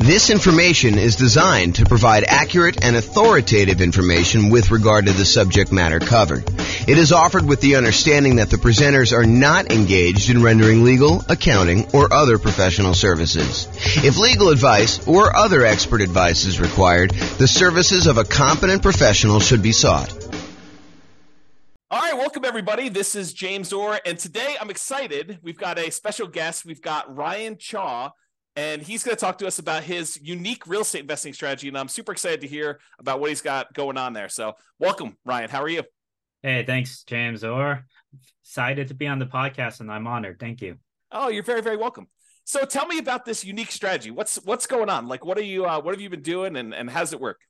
This information is designed to provide accurate and authoritative information with regard to the subject matter covered. It is offered with the understanding that the presenters are not engaged in rendering legal, accounting, or other professional services. If legal advice or other expert advice is required, the services of a competent professional should be sought. All right, welcome everybody. This is James Orr, and today I'm excited. We've got a special guest. We've got Ryan Chaw and he's going to talk to us about his unique real estate investing strategy. And I'm super excited to hear about what he's got going on there. So, welcome, Ryan. How are you? Hey, thanks, James. Orr excited to be on the podcast, and I'm honored. Thank you. Oh, you're very, very welcome. So, tell me about this unique strategy. What's what's going on? Like, what are you? Uh, what have you been doing, and and how does it work?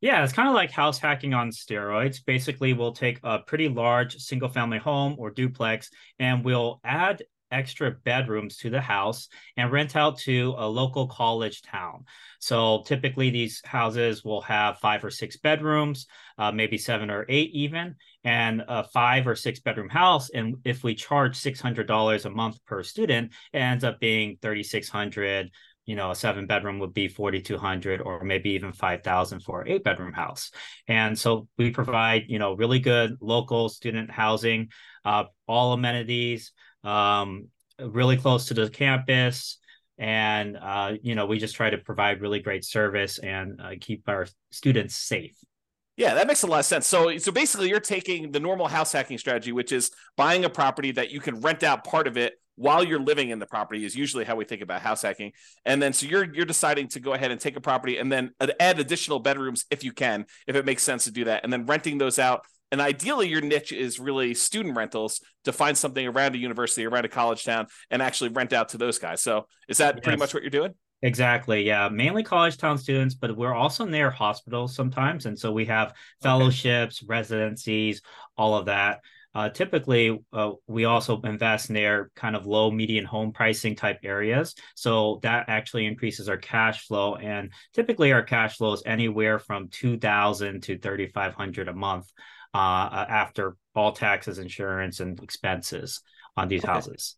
Yeah, it's kind of like house hacking on steroids. Basically, we'll take a pretty large single family home or duplex and we'll add extra bedrooms to the house and rent out to a local college town. So typically, these houses will have five or six bedrooms, uh, maybe seven or eight even, and a five or six bedroom house. And if we charge six hundred dollars a month per student, it ends up being thirty six hundred you know a seven bedroom would be 4200 or maybe even 5000 for an eight bedroom house and so we provide you know really good local student housing uh, all amenities um, really close to the campus. And uh, you know we just try to provide really great service and uh, keep our students safe. Yeah that makes a lot of sense. So so basically you're taking the normal house hacking strategy which is buying a property that you can rent out part of it while you're living in the property is usually how we think about house hacking. And then so you're you're deciding to go ahead and take a property and then add additional bedrooms if you can if it makes sense to do that and then renting those out and ideally, your niche is really student rentals to find something around a university, around a college town, and actually rent out to those guys. So, is that yes. pretty much what you're doing? Exactly. Yeah. Mainly college town students, but we're also near hospitals sometimes. And so we have fellowships, okay. residencies, all of that. Uh, typically, uh, we also invest near kind of low median home pricing type areas. So that actually increases our cash flow. And typically, our cash flow is anywhere from 2000 to 3500 a month uh, uh, after all taxes, insurance, and expenses on these okay. houses.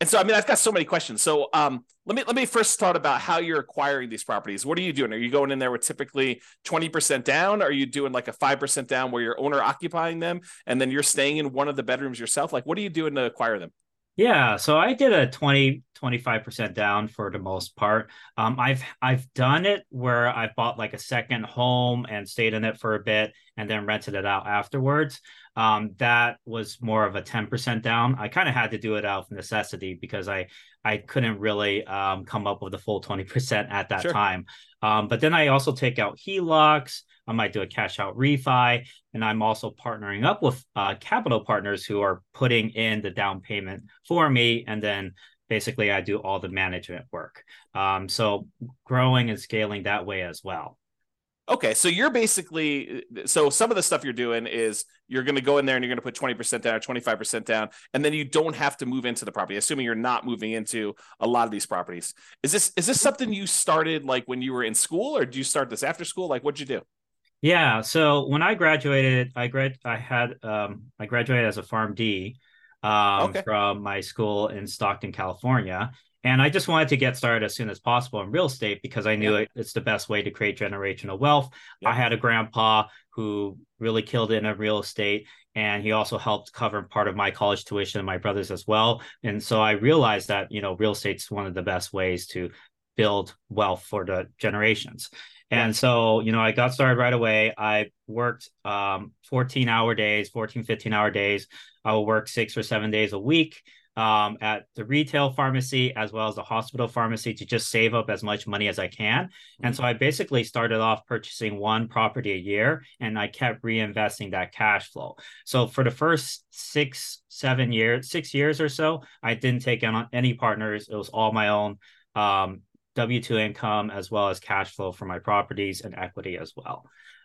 And so, I mean, I've got so many questions. So, um, let me let me first start about how you're acquiring these properties. What are you doing? Are you going in there with typically twenty percent down? Are you doing like a five percent down where you're owner occupying them, and then you're staying in one of the bedrooms yourself? Like, what are you doing to acquire them? Yeah, so I did a 20 25% down for the most part. Um, I've I've done it where I bought like a second home and stayed in it for a bit and then rented it out afterwards. Um, that was more of a 10% down. I kind of had to do it out of necessity because I I couldn't really um, come up with the full 20% at that sure. time. Um, but then I also take out HELOCs. I might do a cash out refi, and I'm also partnering up with uh, capital partners who are putting in the down payment for me, and then basically I do all the management work. Um, so growing and scaling that way as well. Okay, so you're basically so some of the stuff you're doing is you're going to go in there and you're going to put 20% down or 25% down and then you don't have to move into the property assuming you're not moving into a lot of these properties. Is this is this something you started like when you were in school or do you start this after school? Like what'd you do? Yeah, so when I graduated, I grad I had um I graduated as a PharmD um okay. from my school in Stockton, California. And I just wanted to get started as soon as possible in real estate because I knew yeah. it, it's the best way to create generational wealth. Yeah. I had a grandpa who really killed it in real estate, and he also helped cover part of my college tuition and my brothers as well. And so I realized that you know real estate's one of the best ways to build wealth for the generations. And so, you know, I got started right away. I worked um, 14 hour days, 14, 15 hour days. I will work six or seven days a week um, at the retail pharmacy as well as the hospital pharmacy to just save up as much money as I can. And so I basically started off purchasing one property a year and I kept reinvesting that cash flow. So for the first six, seven years, six years or so, I didn't take on any partners. It was all my own. Um, W 2 income as well as cash flow for my properties and equity as well.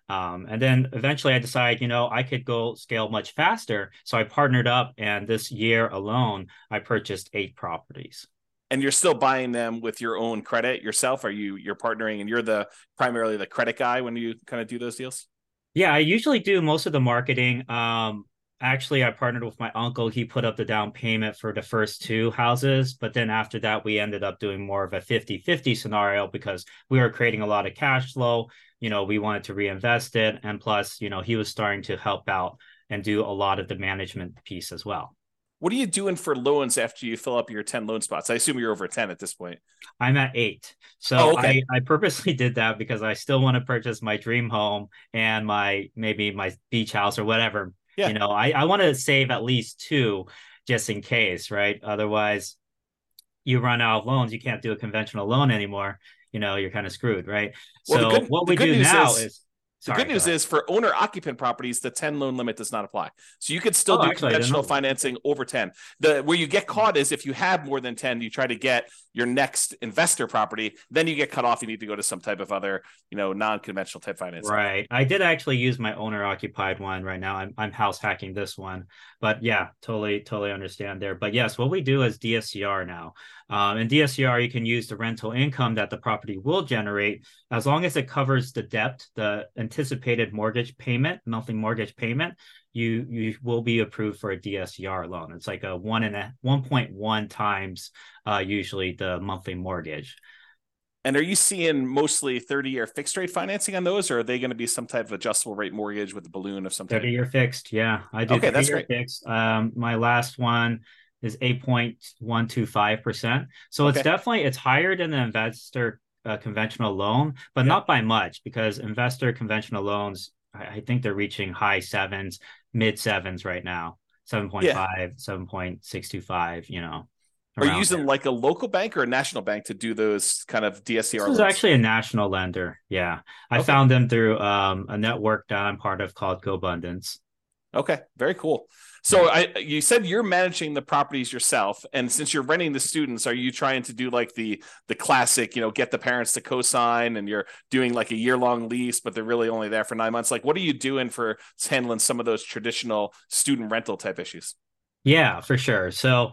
Um, and then eventually I decided, you know, I could go scale much faster. So I partnered up, and this year alone, I purchased eight properties. And you're still buying them with your own credit yourself? Are you you're partnering and you're the primarily the credit guy when you kind of do those deals? Yeah, I usually do most of the marketing. Um, actually I partnered with my uncle. He put up the down payment for the first two houses, but then after that we ended up doing more of a 50-50 scenario because we were creating a lot of cash flow. You know, we wanted to reinvest it and plus, you know, he was starting to help out and do a lot of the management piece as well. What are you doing for loans after you fill up your 10 loan spots? I assume you're over 10 at this point. I'm at eight. So oh, okay. I, I purposely did that because I still want to purchase my dream home and my maybe my beach house or whatever. Yeah. You know, I, I want to save at least two just in case, right? Otherwise, you run out of loans, you can't do a conventional loan anymore. You know, you're kind of screwed, right? Well, so good, what we do now is, is the good news is for owner occupant properties, the 10 loan limit does not apply. So you could still oh, do actually, conventional financing over 10. The where you get hmm. caught is if you have more than 10, you try to get your next investor property, then you get cut off. You need to go to some type of other, you know, non-conventional type financing. Right. I did actually use my owner occupied one right now. I'm I'm house hacking this one. But yeah, totally, totally understand there. But yes, what we do is DSCR now. Um, in DSCR, you can use the rental income that the property will generate as long as it covers the debt, the anticipated mortgage payment, monthly mortgage payment. You you will be approved for a DSCR loan. It's like a one and a one point one times uh, usually the monthly mortgage. And are you seeing mostly 30 year fixed rate financing on those, or are they going to be some type of adjustable rate mortgage with a balloon of some 30 year fixed. Yeah. I do. Okay, that's great. Fixed. Um, my last one is 8.125%. So okay. it's definitely, it's higher than the investor uh, conventional loan, but yeah. not by much because investor conventional loans, I, I, think they're reaching high sevens, mid sevens right now, 7.5, yeah. 7.625, you know. Are you using there. like a local bank or a national bank to do those kind of DSCR? This is actually a national lender. Yeah, I okay. found them through um, a network that I'm part of called GoBundance. Okay, very cool. So I you said you're managing the properties yourself, and since you're renting the students, are you trying to do like the the classic, you know, get the parents to co-sign, and you're doing like a year long lease, but they're really only there for nine months? Like, what are you doing for handling some of those traditional student rental type issues? Yeah, for sure. So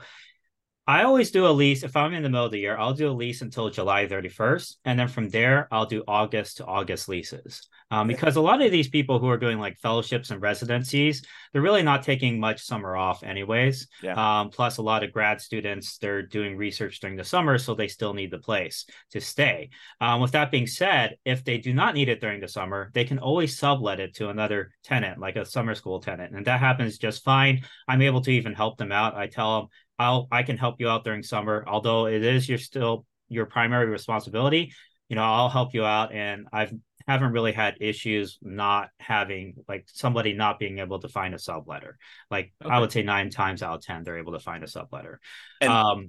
I always do a lease. If I'm in the middle of the year, I'll do a lease until July 31st. And then from there, I'll do August to August leases. Um, because a lot of these people who are doing like fellowships and residencies, they're really not taking much summer off, anyways. Yeah. Um, plus, a lot of grad students, they're doing research during the summer, so they still need the place to stay. Um, with that being said, if they do not need it during the summer, they can always sublet it to another tenant, like a summer school tenant. And that happens just fine. I'm able to even help them out. I tell them, I'll I can help you out during summer, although it is your still your primary responsibility. You know, I'll help you out, and I've haven't really had issues not having like somebody not being able to find a subletter. Like okay. I would say nine times out of ten, they're able to find a subletter. And, um,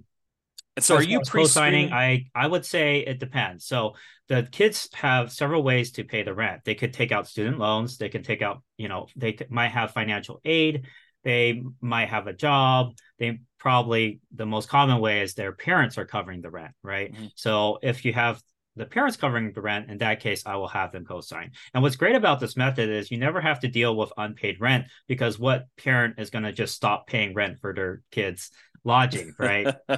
and so are you pre-signing? I I would say it depends. So the kids have several ways to pay the rent. They could take out student loans. They can take out, you know, they might have financial aid. They might have a job. They probably the most common way is their parents are covering the rent, right? Mm-hmm. So if you have the parents covering the rent, in that case, I will have them co-sign. And what's great about this method is you never have to deal with unpaid rent because what parent is going to just stop paying rent for their kids lodging, right?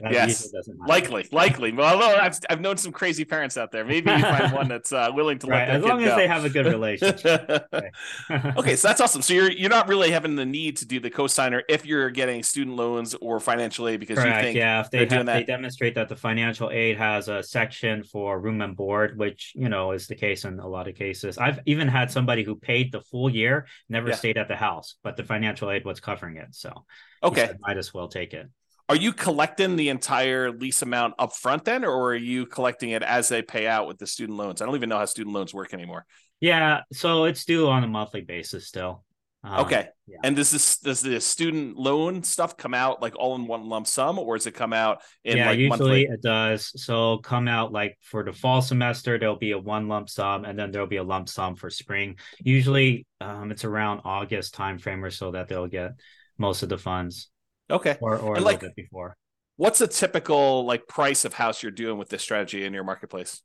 yes, likely, likely. Well, although I've I've known some crazy parents out there. Maybe you find one that's uh, willing to right. let as long as they have a good relationship. okay. okay, so that's awesome. So you're you're not really having the need to do the co-signer if you're getting student loans or financial aid because Correct. you think yeah, if they have, they demonstrate that the financial aid has a section for room and board, which you know is the case in a lot of cases. I've even had somebody who paid the full year, never yeah. stayed at the house, but the financial aid was covering it. So Okay. Said, Might as well take it. Are you collecting the entire lease amount up front then, or are you collecting it as they pay out with the student loans? I don't even know how student loans work anymore. Yeah, so it's due on a monthly basis still. Um, okay. Yeah. And does this does the student loan stuff come out like all in one lump sum, or does it come out in yeah, like usually monthly? it does. So come out like for the fall semester, there'll be a one lump sum, and then there'll be a lump sum for spring. Usually, um, it's around August timeframe or so that they'll get most of the funds. Okay. Or or and a like, little bit before. What's a typical like price of house you're doing with this strategy in your marketplace?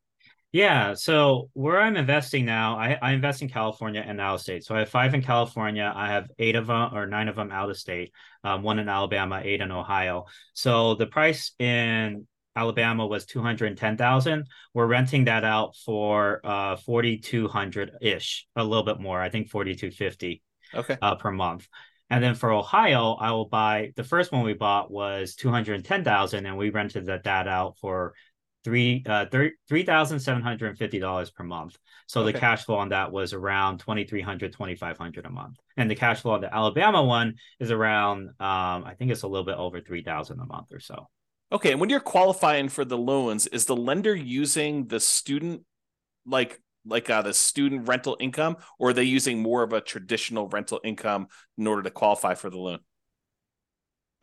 Yeah. So where I'm investing now, I, I invest in California and out of state. So I have five in California. I have eight of them or nine of them out of state. Um, one in Alabama, eight in Ohio. So the price in Alabama was 210,000. We're renting that out for uh 4200 ish, a little bit more. I think 4250. okay. uh, per month. And then for Ohio, I will buy the first one we bought was 210,000 and we rented that, that out for three uh three thousand seven hundred and fifty dollars per month. So okay. the cash flow on that was around 2300 2500 a month. And the cash flow on the Alabama one is around um I think it's a little bit over 3000 a month or so. Okay, and when you're qualifying for the loans, is the lender using the student like like uh, the student rental income, or are they using more of a traditional rental income in order to qualify for the loan?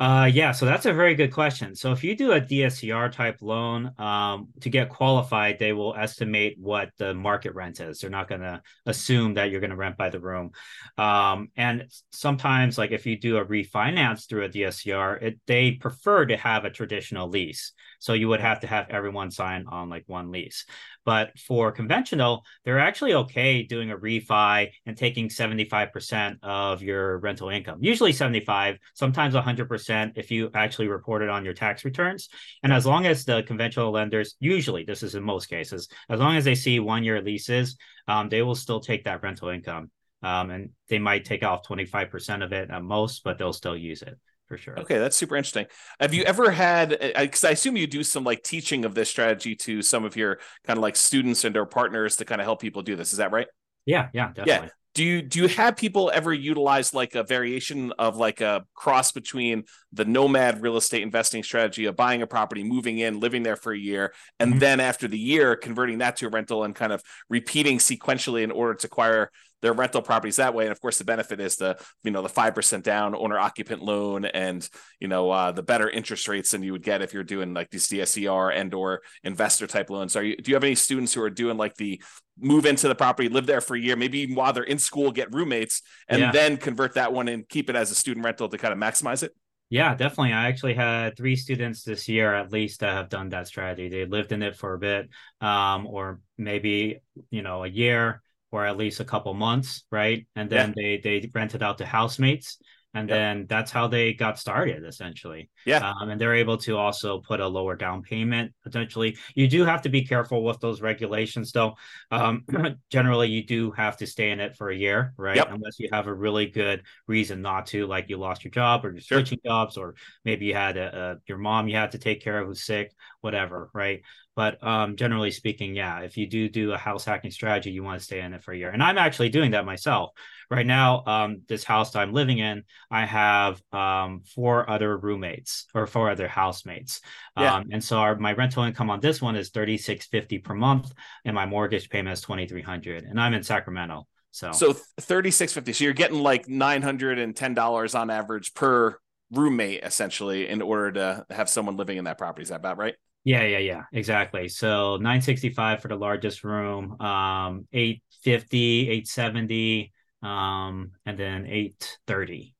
Uh, yeah, so that's a very good question. So if you do a DSCR type loan, um, to get qualified, they will estimate what the market rent is. They're not going to assume that you're going to rent by the room. Um, and sometimes, like if you do a refinance through a DSCR, it, they prefer to have a traditional lease. So you would have to have everyone sign on like one lease. But for conventional, they're actually okay doing a refi and taking 75% of your rental income. Usually 75, sometimes 100% if you actually report it on your tax returns. And as long as the conventional lenders, usually this is in most cases, as long as they see one year leases, um, they will still take that rental income. Um, and they might take off 25% of it at most, but they'll still use it for sure. Okay, that's super interesting. Have you ever had? Because I assume you do some like teaching of this strategy to some of your kind of like students and or partners to kind of help people do this. Is that right? Yeah, yeah, definitely. Yeah. Do you do you have people ever utilize like a variation of like a cross between the nomad real estate investing strategy of buying a property, moving in, living there for a year, and mm-hmm. then after the year converting that to a rental and kind of repeating sequentially in order to acquire their rental properties that way. And of course, the benefit is the you know the five percent down owner occupant loan and you know uh, the better interest rates than you would get if you're doing like these DSCR and or investor type loans. Are you do you have any students who are doing like the move into the property, live there for a year, maybe even while they're in school, get roommates, and yeah. then convert that one and keep it as a student rental to kind of maximize it? Yeah, definitely. I actually had three students this year at least that have done that strategy. They lived in it for a bit, um, or maybe you know a year, or at least a couple months, right? And then yeah. they they rented out to housemates, and yeah. then that's how they got started essentially. Yeah, um, and they're able to also put a lower down payment potentially. You do have to be careful with those regulations, though. Um, generally, you do have to stay in it for a year, right? Yep. Unless you have a really good reason not to, like you lost your job or you're sure. jobs, or maybe you had a, a, your mom you had to take care of who's sick, whatever, right? But um, generally speaking, yeah, if you do do a house hacking strategy, you want to stay in it for a year. And I'm actually doing that myself right now. Um, this house that I'm living in, I have um, four other roommates or four other housemates. Yeah. Um, and so our, my rental income on this one is thirty six fifty per month, and my mortgage payment is twenty three hundred. And I'm in Sacramento. So so thirty six fifty. So you're getting like nine hundred and ten dollars on average per roommate, essentially, in order to have someone living in that property. Is that about right? Yeah, yeah, yeah, exactly. So 965 for the largest room, um, 850, 870, um, and then 830.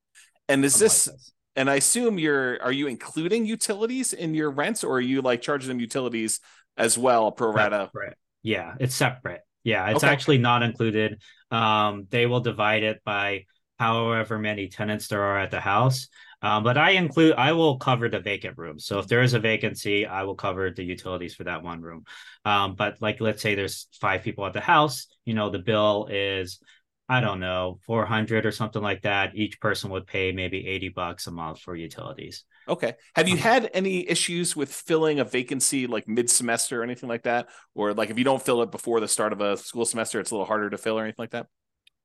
And is this, like this, and I assume you're, are you including utilities in your rents or are you like charging them utilities as well, pro rata? Separate. Yeah, it's separate. Yeah, it's okay. actually not included. Um, they will divide it by however many tenants there are at the house. Um, but I include, I will cover the vacant room. So if there is a vacancy, I will cover the utilities for that one room. Um, but like, let's say there's five people at the house, you know, the bill is, I don't know, 400 or something like that. Each person would pay maybe 80 bucks a month for utilities. Okay. Have you um, had any issues with filling a vacancy like mid semester or anything like that? Or like if you don't fill it before the start of a school semester, it's a little harder to fill or anything like that?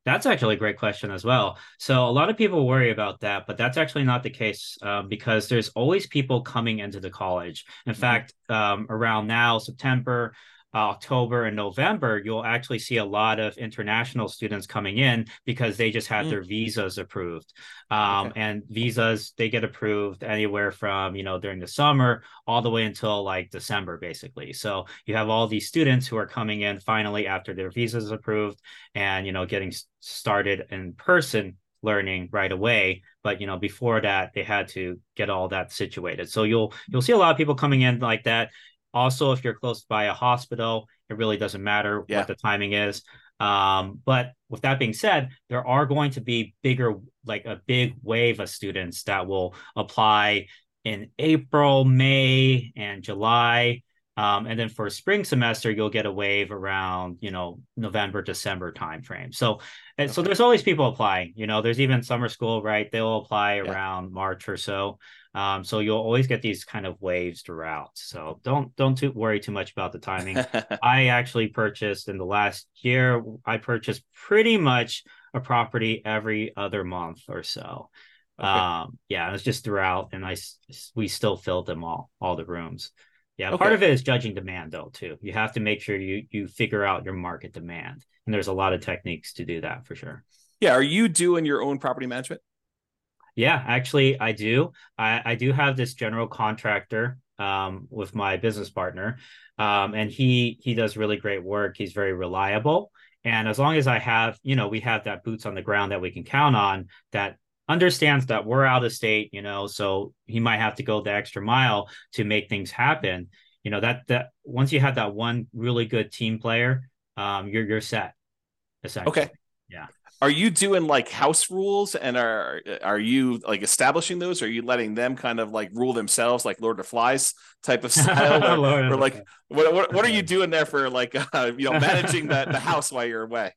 That's actually a great question as well. So a lot of people worry about that, but that's actually not the case um, because there's always people coming into the college. In mm-hmm. fact, um, around now, September, October and November, you'll actually see a lot of international students coming in because they just had mm. their visas approved. Um, okay. And visas, they get approved anywhere from, you know, during the summer all the way until like December, basically. So you have all these students who are coming in finally after their visas approved and, you know, getting started in person learning right away but you know before that they had to get all that situated so you'll you'll see a lot of people coming in like that also, if you're close by a hospital, it really doesn't matter yeah. what the timing is. Um, but with that being said, there are going to be bigger, like a big wave of students that will apply in April, May, and July. Um, and then for spring semester, you'll get a wave around, you know, November, December timeframe. So, and okay. so there's always people applying. You know, there's even summer school, right? They'll apply yeah. around March or so. Um, so you'll always get these kind of waves throughout. So don't don't too worry too much about the timing. I actually purchased in the last year. I purchased pretty much a property every other month or so. Okay. Um, yeah, it was just throughout, and I we still filled them all, all the rooms. Yeah, okay. part of it is judging demand though too. You have to make sure you you figure out your market demand, and there's a lot of techniques to do that for sure. Yeah, are you doing your own property management? Yeah, actually, I do. I, I do have this general contractor um, with my business partner, um, and he he does really great work. He's very reliable, and as long as I have, you know, we have that boots on the ground that we can count on, that understands that we're out of state, you know, so he might have to go the extra mile to make things happen. You know, that that once you have that one really good team player, um, you're you're set. Essentially. Okay. Yeah. Are you doing like house rules and are are you like establishing those? Or are you letting them kind of like rule themselves, like Lord of Flies type of style, or, or like what, what what are you doing there for like uh, you know managing the the house while you're away?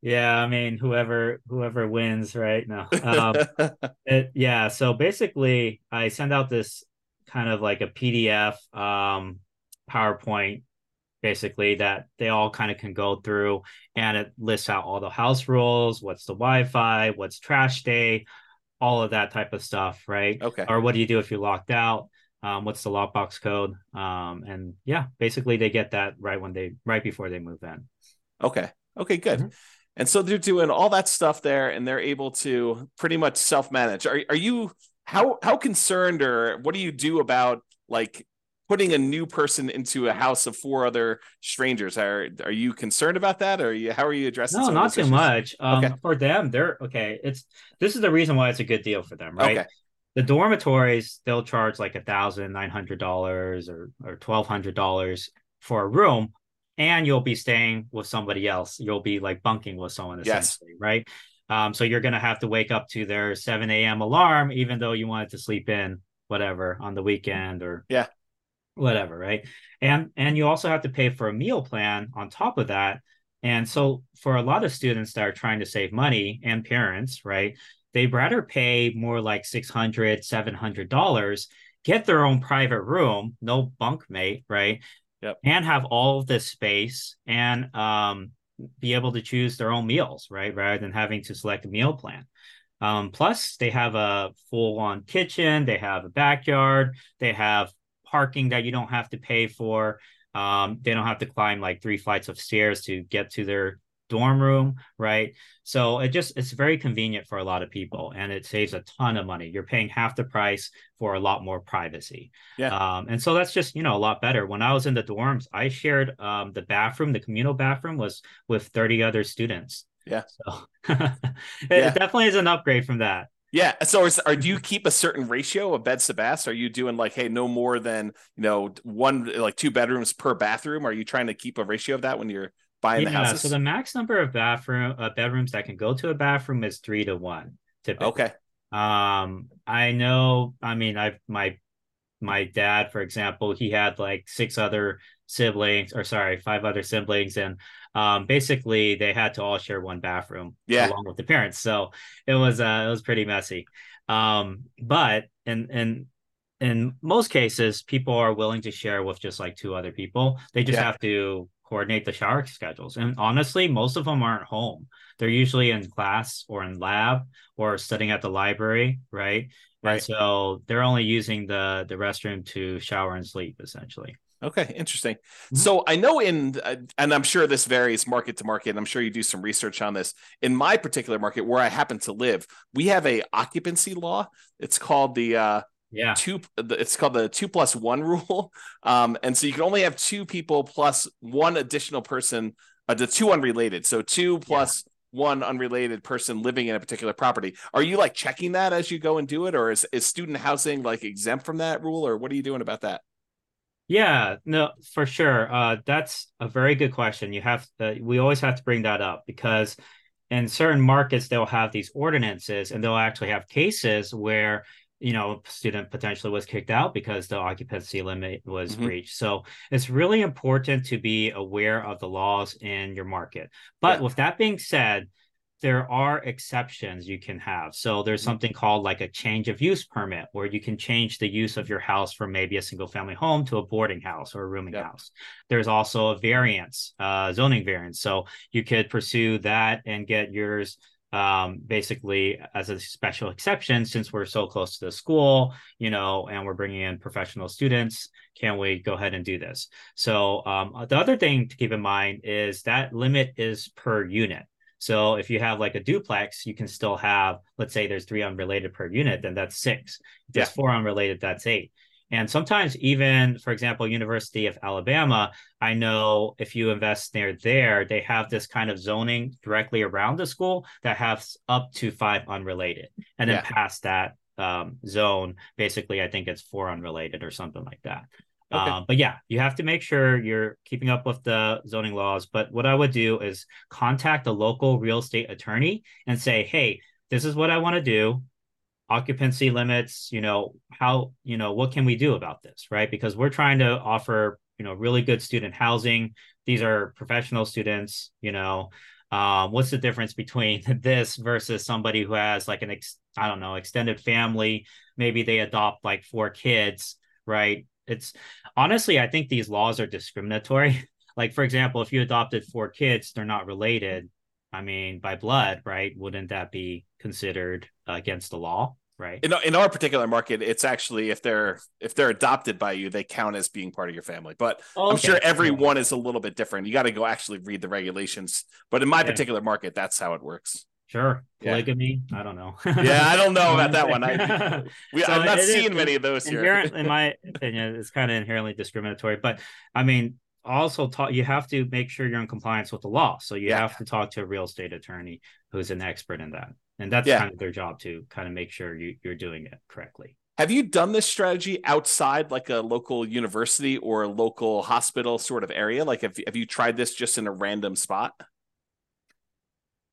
Yeah, I mean, whoever whoever wins, right? No, um, it, yeah. So basically, I send out this kind of like a PDF, um, PowerPoint, basically that they all kind of can go through, and it lists out all the house rules, what's the Wi-Fi, what's trash day, all of that type of stuff, right? Okay. Or what do you do if you're locked out? Um, what's the lockbox code? Um, and yeah, basically they get that right when they right before they move in. Okay. Okay, good. Mm-hmm. And so they're doing all that stuff there and they're able to pretty much self-manage. Are, are you how how concerned or what do you do about like putting a new person into a house of four other strangers? Are are you concerned about that or are you, how are you addressing No, not too issues? much. Um, okay. for them, they're okay. It's this is the reason why it's a good deal for them, right? Okay. The dormitories, they'll charge like a thousand nine hundred dollars or or twelve hundred dollars for a room and you'll be staying with somebody else. You'll be like bunking with someone essentially, yes. right? Um, so you're gonna have to wake up to their 7 a.m. alarm, even though you wanted to sleep in whatever on the weekend or yeah, whatever, right? And and you also have to pay for a meal plan on top of that. And so for a lot of students that are trying to save money and parents, right, they'd rather pay more like 600 $700 get their own private room, no bunkmate, right? yep. and have all of this space and um, be able to choose their own meals, right? Rather than having to select a meal plan. Um, plus, they have a full on kitchen, they have a backyard, they have parking that you don't have to pay for. Um, they don't have to climb like three flights of stairs to get to their dorm room, right? So it just it's very convenient for a lot of people and it saves a ton of money. You're paying half the price for a lot more privacy. Yeah. Um, and so that's just, you know, a lot better. When I was in the dorms, I shared um, the bathroom, the communal bathroom was with 30 other students. Yeah. So it, yeah. definitely is an upgrade from that. Yeah. So, is, are do you keep a certain ratio of beds to baths? Are you doing like, hey, no more than you know one like two bedrooms per bathroom? Are you trying to keep a ratio of that when you're buying yeah, the houses? So the max number of bathroom uh, bedrooms that can go to a bathroom is three to one. Typically. Okay. Um, I know. I mean, I've my my dad, for example, he had like six other siblings, or sorry, five other siblings, and um, basically they had to all share one bathroom, yeah, along with the parents. So it was uh, it was pretty messy. Um, but in in in most cases, people are willing to share with just like two other people. They just yeah. have to coordinate the shower schedules. And honestly, most of them aren't home. They're usually in class or in lab or studying at the library, right? Right. And so they're only using the the restroom to shower and sleep essentially. Okay, interesting. Mm-hmm. So I know in, uh, and I'm sure this varies market to market. and I'm sure you do some research on this. In my particular market, where I happen to live, we have a occupancy law. It's called the uh, yeah two it's called the two plus one rule um and so you can only have two people plus one additional person uh, the two unrelated so two plus yeah. one unrelated person living in a particular property are you like checking that as you go and do it or is, is student housing like exempt from that rule or what are you doing about that yeah no for sure uh that's a very good question you have to, we always have to bring that up because in certain markets they'll have these ordinances and they'll actually have cases where you know, a student potentially was kicked out because the occupancy limit was mm-hmm. breached. So it's really important to be aware of the laws in your market. But yeah. with that being said, there are exceptions you can have. So there's mm-hmm. something called like a change of use permit where you can change the use of your house from maybe a single family home to a boarding house or a rooming yep. house. There's also a variance, uh, zoning variance. So you could pursue that and get yours um, basically as a special exception since we're so close to the school, you know, and we're bringing in professional students. Can we go ahead and do this? So um, the other thing to keep in mind is that limit is per unit. So if you have like a duplex, you can still have, let's say there's three unrelated per unit, then that's six. If there's yeah. four unrelated, that's eight. And sometimes even, for example, University of Alabama, I know if you invest near there, they have this kind of zoning directly around the school that has up to five unrelated. And then yeah. past that um, zone, basically, I think it's four unrelated or something like that. Okay. Um, but yeah, you have to make sure you're keeping up with the zoning laws. But what I would do is contact a local real estate attorney and say, hey, this is what I want to do. Occupancy limits, you know, how, you know, what can we do about this? Right. Because we're trying to offer, you know, really good student housing. These are professional students, you know. Um, what's the difference between this versus somebody who has like an ex- I don't know, extended family? Maybe they adopt like four kids, right? It's honestly, I think these laws are discriminatory. like, for example, if you adopted four kids, they're not related. I mean, by blood, right? Wouldn't that be considered against the law? Right. In, in our particular market, it's actually if they're if they're adopted by you, they count as being part of your family. But oh, I'm sure everyone is a little bit different. You got to go actually read the regulations. But in my yeah. particular market, that's how it works. Sure. Polygamy. Yeah. I don't know. yeah, I don't know about that one. I, we, so I've not seen many of those here. in my opinion, it's kind of inherently discriminatory. But I mean, also talk you have to make sure you're in compliance with the law. So you yeah. have to talk to a real estate attorney who's an expert in that. And that's yeah. kind of their job to kind of make sure you, you're doing it correctly. Have you done this strategy outside like a local university or a local hospital sort of area? Like have, have you tried this just in a random spot?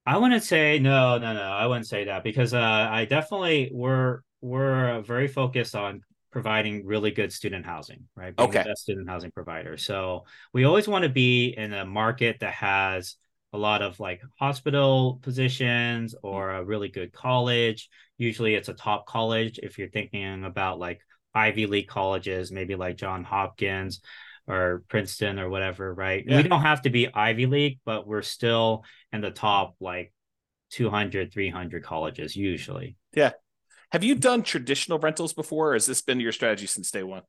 I wouldn't say no, no, no. I wouldn't say that because uh, I definitely we're we're very focused on providing really good student housing, right? Being okay. The best student housing provider. So we always want to be in a market that has a lot of like hospital positions or a really good college. Usually it's a top college if you're thinking about like Ivy League colleges, maybe like John Hopkins or Princeton or whatever, right? Yeah. We don't have to be Ivy League, but we're still in the top like 200, 300 colleges usually. Yeah. Have you done traditional rentals before, or has this been your strategy since day one?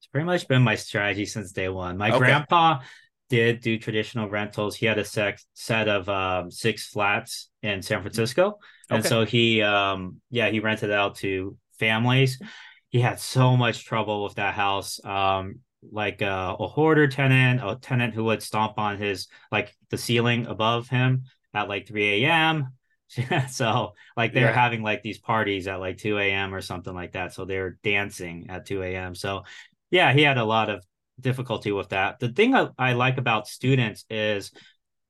It's pretty much been my strategy since day one. My okay. grandpa did do traditional rentals. He had a set set of um, six flats in San Francisco, and okay. so he, um, yeah, he rented out to families. He had so much trouble with that house. Um, like uh, a hoarder tenant, a tenant who would stomp on his like the ceiling above him at like 3 a.m. so like they're yeah. having like these parties at like 2 a.m. or something like that. So they're dancing at 2 a.m. So yeah, he had a lot of difficulty with that. The thing I, I like about students is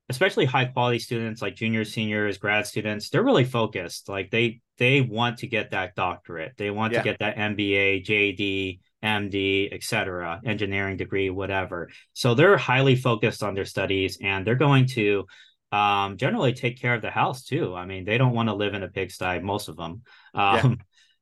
especially high quality students like juniors, seniors, grad students, they're really focused. Like they they want to get that doctorate. They want yeah. to get that MBA, JD, MD, etc., engineering degree, whatever. So they're highly focused on their studies and they're going to um, generally take care of the house too. I mean, they don't want to live in a pigsty, most of them. Um, yeah.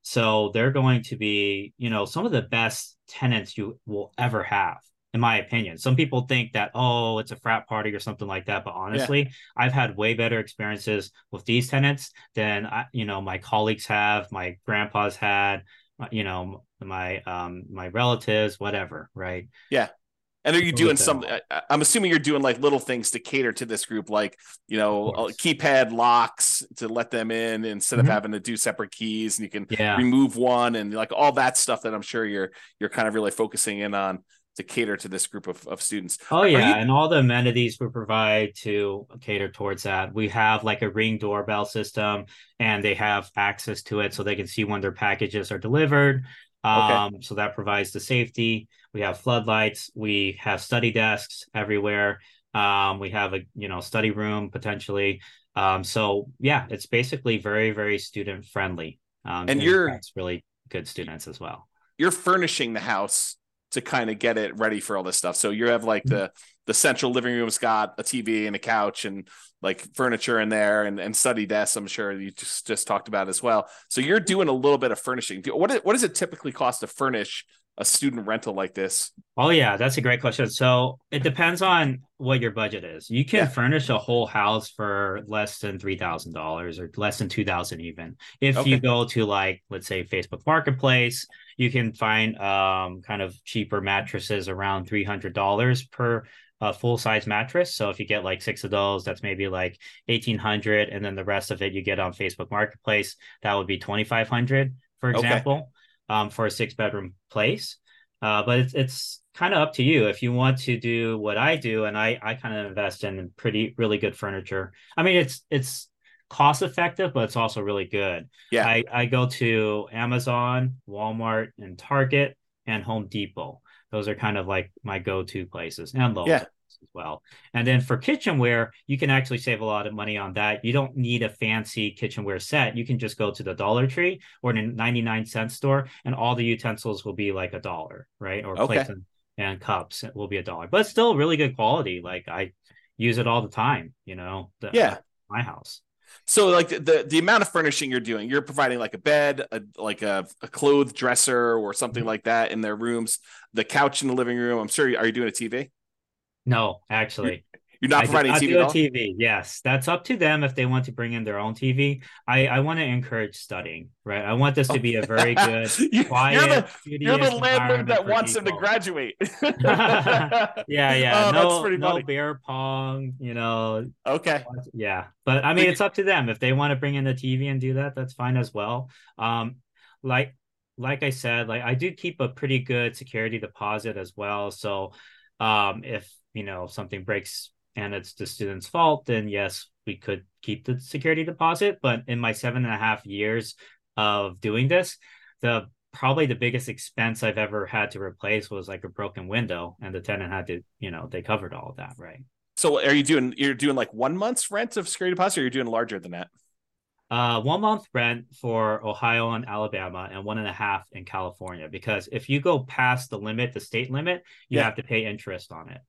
So they're going to be, you know, some of the best tenants you will ever have, in my opinion. Some people think that, oh, it's a frat party or something like that. But honestly, yeah. I've had way better experiences with these tenants than, I, you know, my colleagues have, my grandpa's had, you know, my um my relatives, whatever, right? Yeah. And are you doing some? I'm assuming you're doing like little things to cater to this group, like you know, uh, keypad locks to let them in instead mm-hmm. of having to do separate keys, and you can yeah. remove one and like all that stuff that I'm sure you're you're kind of really focusing in on to cater to this group of, of students. Oh yeah, you... and all the amenities we provide to cater towards that. We have like a ring doorbell system, and they have access to it so they can see when their packages are delivered. Um, okay. So that provides the safety. We have floodlights. We have study desks everywhere. Um, we have a you know study room potentially. Um, so yeah, it's basically very very student friendly. Um, and you're really good students as well. You're furnishing the house to kind of get it ready for all this stuff. So you have like mm-hmm. the the central living room's got a TV and a couch and like furniture in there and, and study desks. I'm sure you just just talked about as well. So you're doing a little bit of furnishing. What what does it typically cost to furnish a student rental like this? Oh yeah, that's a great question. So it depends on what your budget is. You can yeah. furnish a whole house for less than three thousand dollars or less than two thousand even. If okay. you go to like let's say Facebook Marketplace, you can find um kind of cheaper mattresses around three hundred dollars per a full size mattress. So if you get like six of those, that's maybe like eighteen hundred, and then the rest of it you get on Facebook Marketplace. That would be twenty five hundred, for example. Okay um, for a six bedroom place. Uh, but it's it's kind of up to you if you want to do what I do, and I I kind of invest in pretty really good furniture. I mean, it's it's cost effective, but it's also really good. Yeah, I I go to Amazon, Walmart, and Target and Home Depot. Those are kind of like my go to places, and Lowe's. Yeah as well. And then for kitchenware, you can actually save a lot of money on that. You don't need a fancy kitchenware set. You can just go to the Dollar Tree or the 99 cent store, and all the utensils will be like a dollar, right? Or okay. plates and, and cups will be a dollar, but it's still really good quality. Like I use it all the time, you know? The, yeah. My house. So like the the amount of furnishing you're doing, you're providing like a bed, a, like a, a clothes dresser or something mm-hmm. like that in their rooms, the couch in the living room. I'm sure. Are you doing a TV? No, actually. You're not providing I TV. TV. Yes, that's up to them if they want to bring in their own TV. I, I want to encourage studying, right? I want this to be a very good, quiet. You're the, you're the landlord that wants people. them to graduate. yeah, yeah. Oh, no, no funny. bear pong. You know. Okay. Yeah, but I mean, it's up to them if they want to bring in the TV and do that. That's fine as well. Um, like like I said, like I do keep a pretty good security deposit as well. So um, if you know something breaks and it's the student's fault, then yes, we could keep the security deposit. But in my seven and a half years of doing this, the probably the biggest expense I've ever had to replace was like a broken window, and the tenant had to, you know, they covered all of that, right? So are you doing you're doing like one month's rent of security deposit, or you're doing larger than that? Uh, one month rent for Ohio and Alabama, and one and a half in California. Because if you go past the limit, the state limit, you yeah. have to pay interest on it.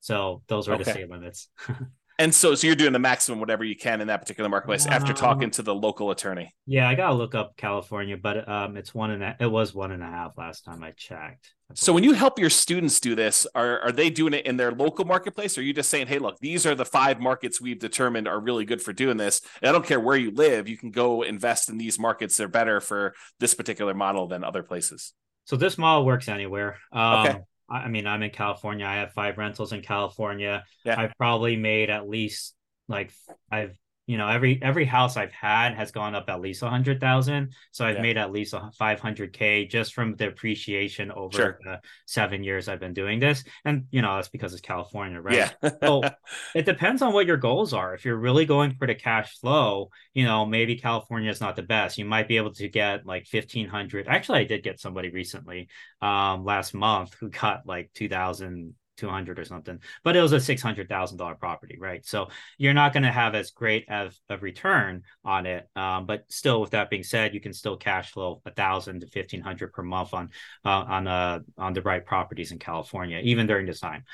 So those are okay. the state limits. and so, so you're doing the maximum whatever you can in that particular marketplace um, after talking to the local attorney. Yeah, I gotta look up California, but um, it's one and a, it was one and a half last time I checked. So when you help your students do this, are are they doing it in their local marketplace? Or are you just saying, hey, look, these are the five markets we've determined are really good for doing this. And I don't care where you live, you can go invest in these markets. They're better for this particular model than other places. So this model works anywhere. Um, okay. I mean, I'm in California. I have five rentals in California. Yeah. I've probably made at least like I've you know every every house i've had has gone up at least a hundred thousand. So i've yeah. made at least a 500k just from the appreciation over sure. the seven years i've been doing this. And you know that's because it's california right? Yeah. So it depends on what your goals are. If you're really going for the cash flow you know maybe california is not the best. You might be able to get like 1500 actually i did get somebody recently um last month who got like 2000 200 or something but it was a $600000 property right so you're not going to have as great of a return on it um, but still with that being said you can still cash flow a thousand to 1500 per month on uh, on uh on the right properties in california even during this time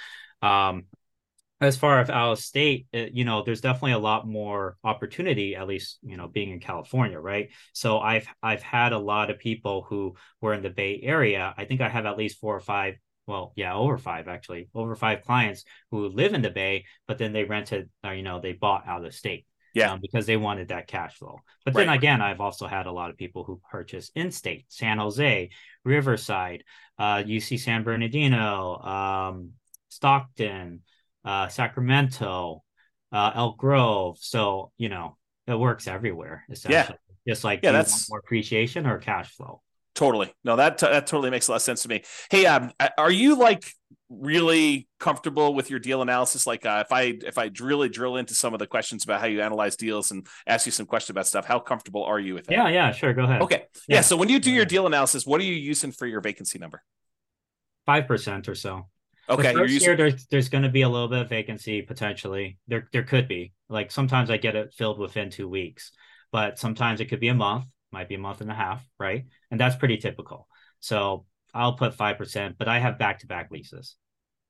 um, as far as out of state, it, you know, there's definitely a lot more opportunity, at least, you know, being in California, right? So I've I've had a lot of people who were in the Bay Area. I think I have at least four or five well, yeah, over five actually, over five clients who live in the Bay, but then they rented, or, uh, you know, they bought out of state. Yeah. Um, because they wanted that cash flow. But right. then again, I've also had a lot of people who purchase in state, San Jose, Riverside, uh, UC San Bernardino, um, Stockton, uh, Sacramento, uh, Elk Grove. So, you know, it works everywhere, essentially. Yeah. Just like yeah, that's more appreciation or cash flow. Totally. No, that that totally makes a lot of sense to me. Hey, um, are you like really comfortable with your deal analysis? Like, uh, if I if I really drill into some of the questions about how you analyze deals and ask you some questions about stuff, how comfortable are you with that? Yeah, yeah, sure. Go ahead. Okay. Yeah. yeah so when you do your deal analysis, what are you using for your vacancy number? Five percent or so. Okay. The first using... year, there's, there's going to be a little bit of vacancy potentially. There there could be. Like sometimes I get it filled within two weeks, but sometimes it could be a month might be a month and a half, right? And that's pretty typical. So I'll put 5%, but I have back to back leases.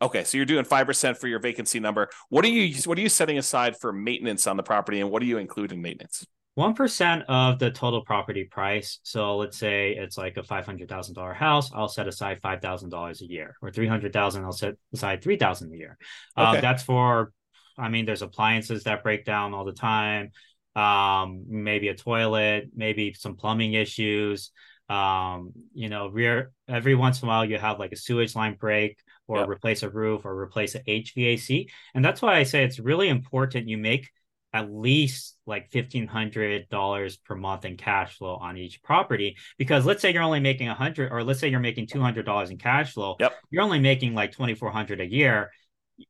Okay, so you're doing five percent for your vacancy number. What are you what are you setting aside for maintenance on the property, and what do you include in maintenance? One percent of the total property price. So let's say it's like a five hundred thousand dollar house. I'll set aside five thousand dollars a year, or three hundred thousand. I'll set aside three thousand a year. Um, okay. Um, that's for. I mean, there's appliances that break down all the time. Um, maybe a toilet, maybe some plumbing issues. Um, you know, rear every once in a while you have like a sewage line break or yep. replace a roof or replace a HVAC. And that's why I say it's really important you make at least like $1500 per month in cash flow on each property because let's say you're only making 100 or let's say you're making $200 in cash flow yep. you're only making like 2400 a year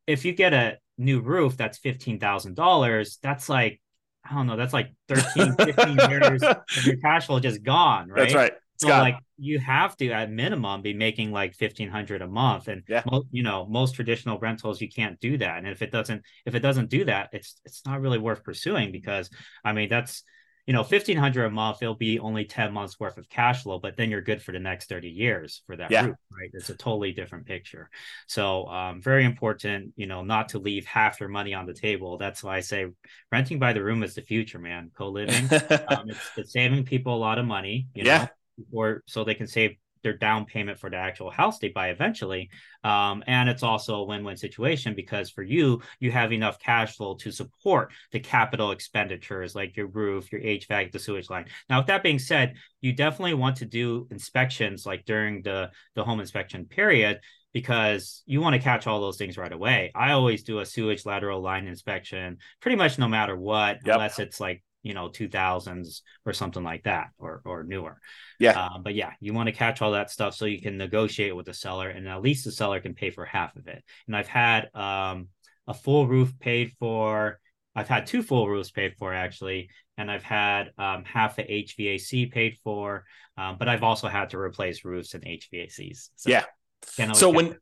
if you get a new roof that's $15000 that's like I don't know, that's like 13, 15 years of your cash flow just gone, right? That's right. So like you have to at minimum be making like fifteen hundred a month, and yeah. you know most traditional rentals you can't do that. And if it doesn't if it doesn't do that, it's it's not really worth pursuing because I mean that's you know, fifteen hundred a month, it'll be only ten months worth of cash flow, but then you're good for the next thirty years for that yeah. roof, right? It's a totally different picture. So, um, very important, you know, not to leave half your money on the table. That's why I say renting by the room is the future, man. Co living, um, it's, it's, saving people a lot of money, you yeah. know, or so they can save their down payment for the actual house they buy eventually. Um, and it's also a win-win situation because for you, you have enough cash flow to support the capital expenditures like your roof, your HVAC, the sewage line. Now, with that being said, you definitely want to do inspections like during the the home inspection period because you want to catch all those things right away. I always do a sewage lateral line inspection pretty much no matter what, yep. unless it's like you know 2000s or something like that or or newer. Yeah. Uh, but yeah you want to catch all that stuff so you can negotiate with the seller and at least the seller can pay for half of it. And i've had um, a full roof paid for i've had two full roofs paid for actually and i've had um, half the hvac paid for um, but i've also had to replace roofs and hvacs so yeah. so when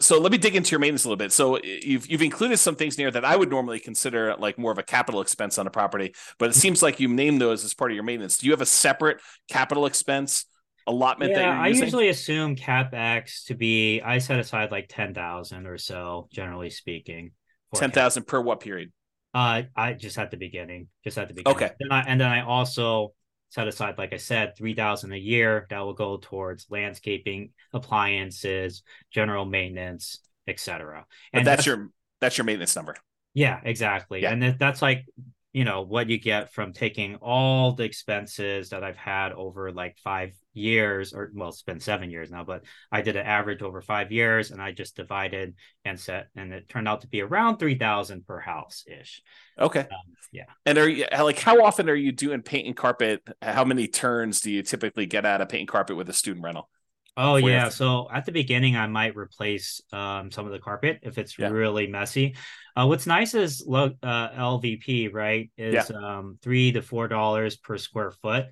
so let me dig into your maintenance a little bit. So you've you've included some things here that I would normally consider like more of a capital expense on a property, but it seems like you named those as part of your maintenance. Do you have a separate capital expense allotment yeah, that you're I usually assume capex to be I set aside like ten thousand or so, generally speaking. Ten thousand per what period? Uh, I just at the beginning, just at the beginning. Okay. And, I, and then I also set aside, like I said, three thousand a year that will go towards landscaping, appliances, general maintenance, etc. And that's, that's, your that's your maintenance number. Yeah, exactly. Yeah. And that's like you know what you get from taking all the expenses that I've had over like five years, or well, it's been seven years now, but I did an average over five years, and I just divided and set, and it turned out to be around three thousand per house ish. Okay. Um, yeah. And are you like how often are you doing paint and carpet? How many turns do you typically get out of paint and carpet with a student rental? Oh yeah. So at the beginning, I might replace um, some of the carpet if it's yeah. really messy. Uh, what's nice is uh, LVP, right? Is yeah. um, three to four dollars per square foot.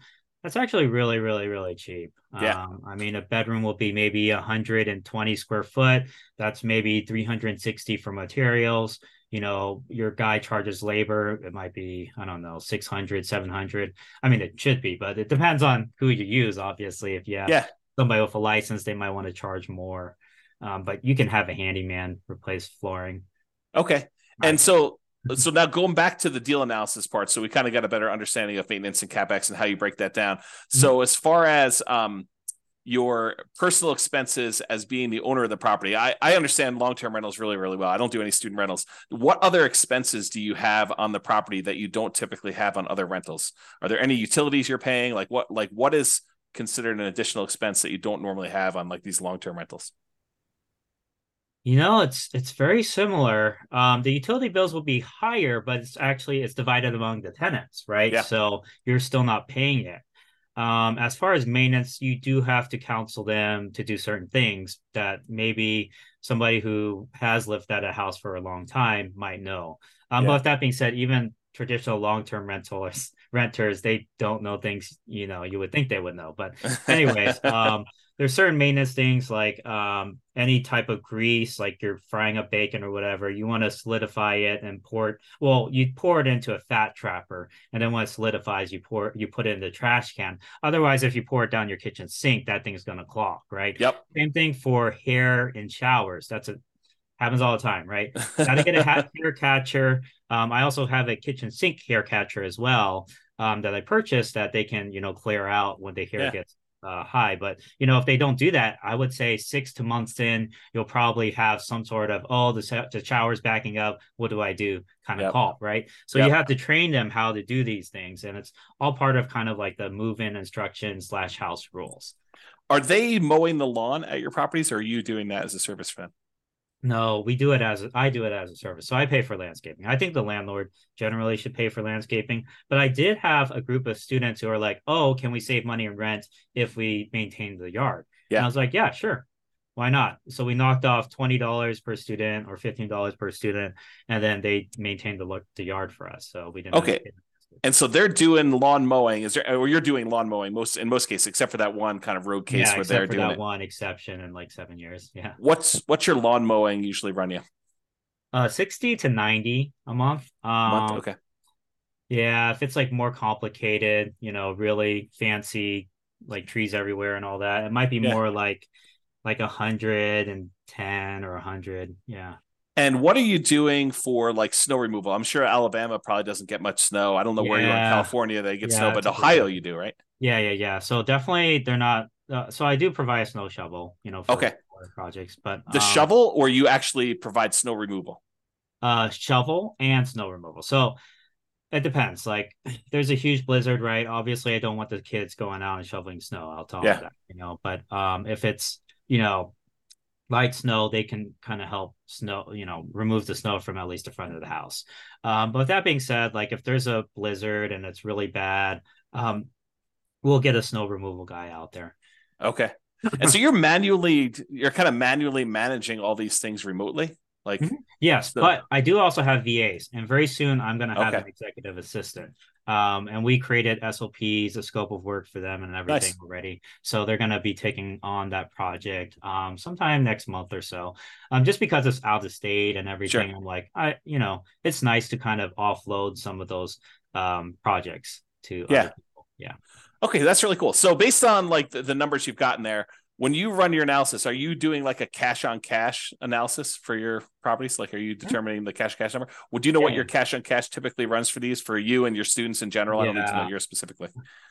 That's actually really, really, really cheap. Yeah. Um, I mean, a bedroom will be maybe 120 square foot. That's maybe 360 for materials. You know, your guy charges labor. It might be, I don't know, 600, 700. I mean, it should be, but it depends on who you use, obviously. If you have yeah. somebody with a license, they might want to charge more. Um, but you can have a handyman replace flooring. Okay. And so so now going back to the deal analysis part, so we kind of got a better understanding of maintenance and capex and how you break that down. So mm-hmm. as far as um, your personal expenses as being the owner of the property, I, I understand long term rentals really really well. I don't do any student rentals. What other expenses do you have on the property that you don't typically have on other rentals? Are there any utilities you're paying? Like what like what is considered an additional expense that you don't normally have on like these long term rentals? You know, it's it's very similar. Um, the utility bills will be higher, but it's actually it's divided among the tenants, right? Yeah. So you're still not paying it. Um, as far as maintenance, you do have to counsel them to do certain things that maybe somebody who has lived at a house for a long time might know. Um, yeah. But with that being said, even traditional long-term rentals renters they don't know things you know you would think they would know but anyways um there's certain maintenance things like um, any type of grease, like you're frying up bacon or whatever. You want to solidify it and pour it. Well, you pour it into a fat trapper, and then when it solidifies, you pour you put it in the trash can. Otherwise, if you pour it down your kitchen sink, that thing's gonna clog, right? Yep. Same thing for hair in showers. That's a happens all the time, right? Got to get a hair catcher. Um, I also have a kitchen sink hair catcher as well um, that I purchased that they can, you know, clear out when the hair yeah. gets uh, high. But you know, if they don't do that, I would say six to months in, you'll probably have some sort of oh, the, the shower's backing up. What do I do? Kind of yep. call, right? So yep. you have to train them how to do these things, and it's all part of kind of like the move-in instruction slash house rules. Are they mowing the lawn at your properties, or are you doing that as a service fan? No, we do it as a, I do it as a service. So I pay for landscaping. I think the landlord generally should pay for landscaping, but I did have a group of students who are like, "Oh, can we save money in rent if we maintain the yard?" Yeah. And I was like, "Yeah, sure. Why not?" So we knocked off $20 per student or $15 per student and then they maintained the the yard for us. So we didn't Okay. And so they're doing lawn mowing. Is there or you're doing lawn mowing most in most cases, except for that one kind of road case yeah, where they're doing that it. one exception in like seven years. Yeah. What's what's your lawn mowing usually run you? Uh, sixty to ninety a month. Um, a month. Okay. Yeah, if it's like more complicated, you know, really fancy, like trees everywhere and all that, it might be yeah. more like like a hundred and ten or a hundred. Yeah. And what are you doing for like snow removal? I'm sure Alabama probably doesn't get much snow. I don't know yeah. where you are in California they get yeah, snow, but Ohio you do, right? Yeah, yeah, yeah. So definitely they're not. Uh, so I do provide a snow shovel, you know, for okay. projects, but the um, shovel or you actually provide snow removal? Uh, shovel and snow removal. So it depends. Like, there's a huge blizzard, right? Obviously, I don't want the kids going out and shoveling snow. I'll tell yeah. them that, you know. But um, if it's you know light snow, they can kind of help snow, you know, remove the snow from at least the front of the house. Um, but with that being said, like if there's a blizzard and it's really bad, um, we'll get a snow removal guy out there. Okay. and so you're manually, you're kind of manually managing all these things remotely. Like mm-hmm. yes, but I do also have VAs, and very soon I'm going to have okay. an executive assistant. Um, and we created SOPs, a scope of work for them, and everything nice. already. So they're going to be taking on that project um, sometime next month or so. Um, just because it's out of state and everything, sure. I'm like, I, you know, it's nice to kind of offload some of those um, projects to yeah, yeah. Okay, that's really cool. So based on like the, the numbers you've gotten there, when you run your analysis, are you doing like a cash on cash analysis for your properties? Like, are you determining the cash cash number? Well, do you know yeah. what your cash on cash typically runs for these for you and your students in general? I don't need to know yours specifically.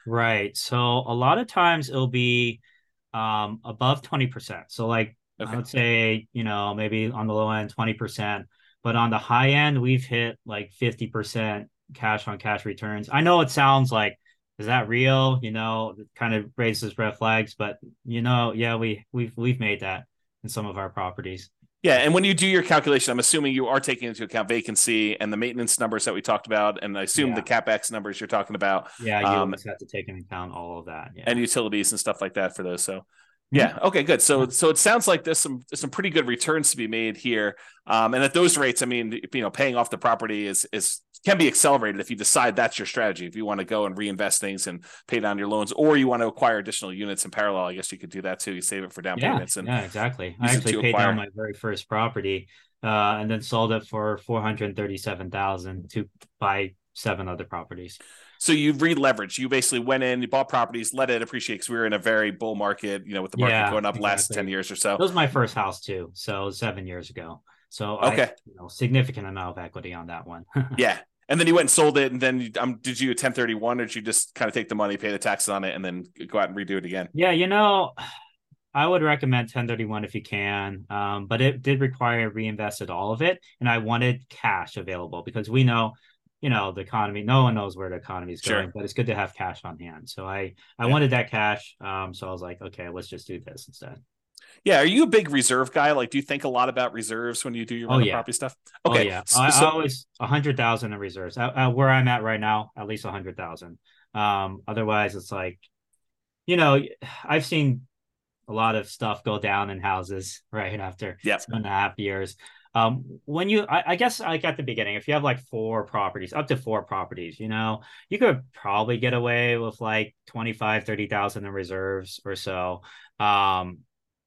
Right. So a lot of times it'll be um, above 20%. So like okay. I would say, you know, maybe on the low end, 20%. But on the high end, we've hit like 50% cash on cash returns. I know it sounds like is that real? You know, kind of raises red flags, but you know, yeah, we we've we've made that in some of our properties. Yeah, and when you do your calculation, I'm assuming you are taking into account vacancy and the maintenance numbers that we talked about, and I assume yeah. the capex numbers you're talking about. Yeah, you um, have to take into account all of that, yeah. and utilities and stuff like that for those. So, yeah. Okay. Good. So, so it sounds like there's some some pretty good returns to be made here, um, and at those rates, I mean, you know, paying off the property is is can be accelerated if you decide that's your strategy. If you want to go and reinvest things and pay down your loans, or you want to acquire additional units in parallel, I guess you could do that too. You save it for down yeah, payments. And yeah, exactly. I actually paid acquire. down my very first property, uh, and then sold it for four hundred thirty-seven thousand to buy seven other properties. So you re-leveraged. You basically went in, you bought properties, let it appreciate because we were in a very bull market. You know, with the market yeah, going up exactly. last ten years or so. That was my first house too. So seven years ago. So okay, I, you know, significant amount of equity on that one. yeah, and then you went and sold it, and then um, did you a 1031 or did you just kind of take the money, pay the taxes on it, and then go out and redo it again? Yeah, you know, I would recommend 1031 if you can, um, but it did require reinvested all of it, and I wanted cash available because we know, you know, the economy. No one knows where the economy is going, sure. but it's good to have cash on hand. So I I yeah. wanted that cash, um, so I was like, okay, let's just do this instead. Yeah, are you a big reserve guy? Like, do you think a lot about reserves when you do your oh, yeah. property stuff? Oh, okay, oh, yeah, so, I, I always a hundred thousand in reserves. Uh, where I'm at right now, at least a hundred thousand. Um, otherwise, it's like, you know, I've seen a lot of stuff go down in houses right after yep. two and a half years. Um, when you, I, I, guess, like at the beginning, if you have like four properties, up to four properties, you know, you could probably get away with like 25, 30,000 in reserves or so. Um,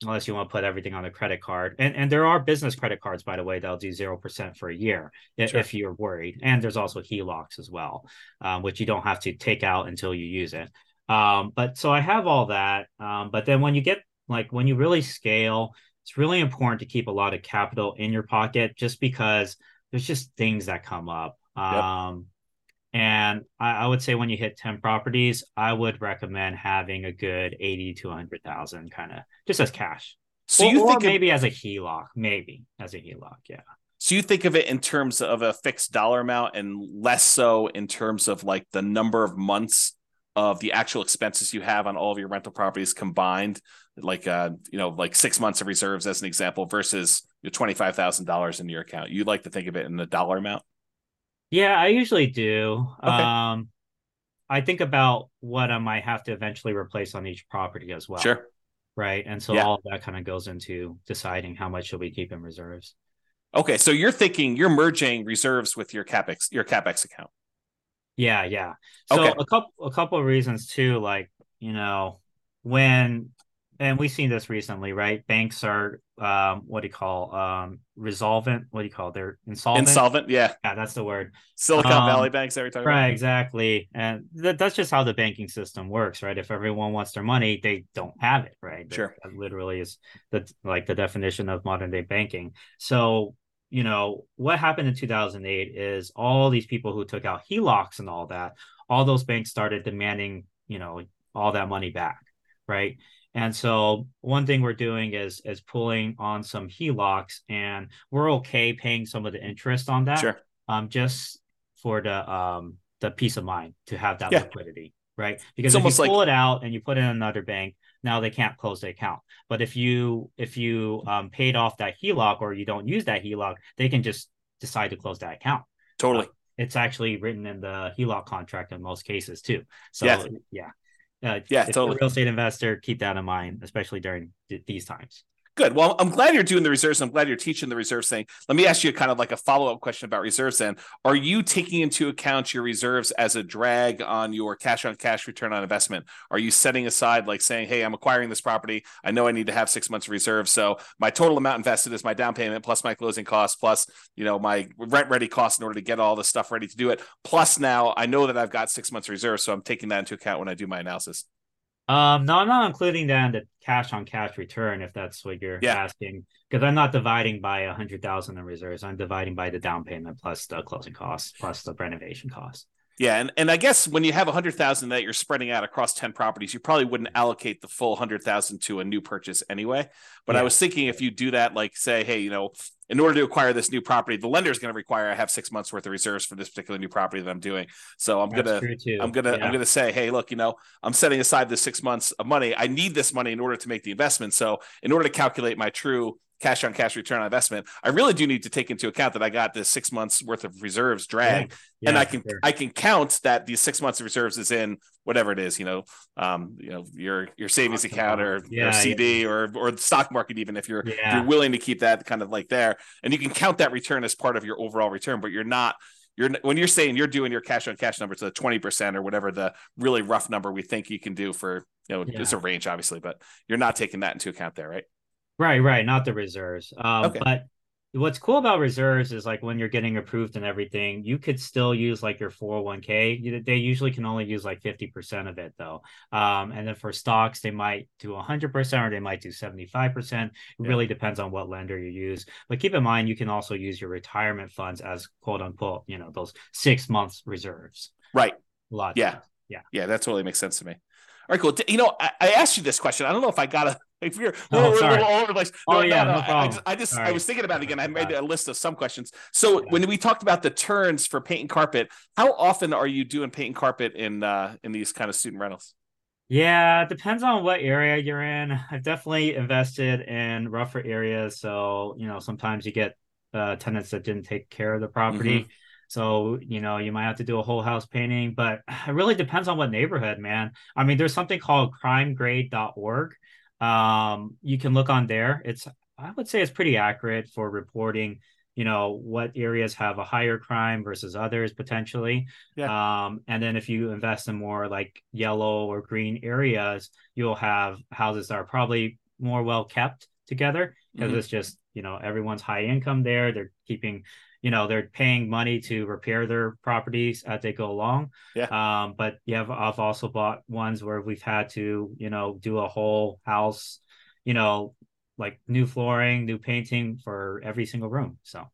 unless you want to put everything on a credit card. And and there are business credit cards, by the way, that'll do zero percent for a year if, sure. if, you're worried. And there's also HELOCs as well, um, which you don't have to take out until you use it. Um, but so I have all that. Um, but then when you get like when you really scale, it's really important to keep a lot of capital in your pocket just because there's just things that come up. Yep. Um, and I, I, would say when you hit 10 properties, I would recommend having a good 80 to 100,000 kind of just as cash. So or, you think maybe of, as a HELOC, maybe as a HELOC, yeah. So you think of it in terms of a fixed dollar amount and less so in terms of like the number of months of the actual expenses you have on all of your rental properties combined, like uh, you know, like six months of reserves as an example versus your twenty five thousand dollars in your account. You'd like to think of it in the dollar amount? Yeah, I usually do. Okay. Um, I think about what I might have to eventually replace on each property as well. Sure. Right. And so yeah. all that kind of goes into deciding how much should we keep in reserves. Okay. So you're thinking you're merging reserves with your capex your capex account. Yeah, yeah. So okay. a couple a couple of reasons too, like, you know, when and we've seen this recently, right? Banks are um, what do you call um, resolvent? What do you call? It? They're insolvent. Insolvent, yeah, yeah, that's the word. Silicon um, Valley banks, every time. Right, about. exactly, and th- that's just how the banking system works, right? If everyone wants their money, they don't have it, right? Sure, that, that literally is the like the definition of modern day banking. So you know what happened in 2008 is all these people who took out HELOCs and all that, all those banks started demanding, you know, all that money back, right? And so one thing we're doing is is pulling on some HELOCs, and we're okay paying some of the interest on that. Sure. Um, just for the um the peace of mind to have that yeah. liquidity, right? Because it's if you pull like... it out and you put it in another bank, now they can't close the account. But if you if you um, paid off that HELOC or you don't use that HELOC, they can just decide to close that account. Totally. Uh, it's actually written in the HELOC contract in most cases too. So yeah, yeah. Uh, yeah, totally. real estate investor, keep that in mind, especially during th- these times. Good. Well, I'm glad you're doing the reserves. I'm glad you're teaching the reserves thing. Let me ask you kind of like a follow up question about reserves. Then, are you taking into account your reserves as a drag on your cash on cash return on investment? Are you setting aside, like saying, "Hey, I'm acquiring this property. I know I need to have six months of reserves, so my total amount invested is my down payment plus my closing costs plus you know my rent ready costs in order to get all the stuff ready to do it. Plus now I know that I've got six months reserves, so I'm taking that into account when I do my analysis." Um, no, I'm not including that in the cash on cash return if that's what you're yeah. asking. Because I'm not dividing by a hundred thousand in reserves. I'm dividing by the down payment plus the closing costs plus the renovation costs. Yeah, and, and I guess when you have a hundred thousand that you're spreading out across ten properties, you probably wouldn't allocate the full hundred thousand to a new purchase anyway. But yeah. I was thinking if you do that, like say, hey, you know, in order to acquire this new property, the lender is going to require I have six months worth of reserves for this particular new property that I'm doing. So I'm That's gonna I'm gonna yeah. I'm gonna say, hey, look, you know, I'm setting aside this six months of money. I need this money in order to make the investment. So in order to calculate my true cash on cash return on investment, I really do need to take into account that I got this six months worth of reserves drag, yeah. Yeah, and I can sure. I can count that these six months of reserves is in whatever it is, you know, um, you know your your savings account or, yeah, or CD or or the stock market, even if you're if you're willing to keep that kind of like there, and you can count that return as part of your overall return, but you're not. You're when you're saying you're doing your cash on cash number to twenty percent or whatever the really rough number we think you can do for you know it's a range obviously, but you're not taking that into account there, right? Right, right, not the reserves. Um, okay. But what's cool about reserves is like when you're getting approved and everything, you could still use like your 401k. They usually can only use like 50% of it though. Um, and then for stocks, they might do 100% or they might do 75%. It yeah. really depends on what lender you use. But keep in mind, you can also use your retirement funds as quote unquote, you know, those six months reserves. Right. A lot. Yeah. Yeah. Yeah. That totally makes sense to me. All right, cool. You know, I, I asked you this question. I don't know if I got a if you're oh, sorry. all over the place. No, oh, yeah, no, no, no I just, I, just I was thinking about it again. I made a list of some questions. So yeah. when we talked about the turns for paint and carpet, how often are you doing paint and carpet in uh, in these kind of student rentals? Yeah, it depends on what area you're in. I've definitely invested in rougher areas, so you know sometimes you get uh, tenants that didn't take care of the property. Mm-hmm. So, you know, you might have to do a whole house painting, but it really depends on what neighborhood, man. I mean, there's something called crimegrade.org um, you can look on there. It's I would say it's pretty accurate for reporting you know what areas have a higher crime versus others potentially yeah. um and then if you invest in more like yellow or green areas you'll have houses that are probably more well kept together because mm-hmm. it's just you know everyone's high income there they're keeping you know they're paying money to repair their properties as they go along. Yeah. Um but yeah I've, I've also bought ones where we've had to you know do a whole house you know like new flooring new painting for every single room so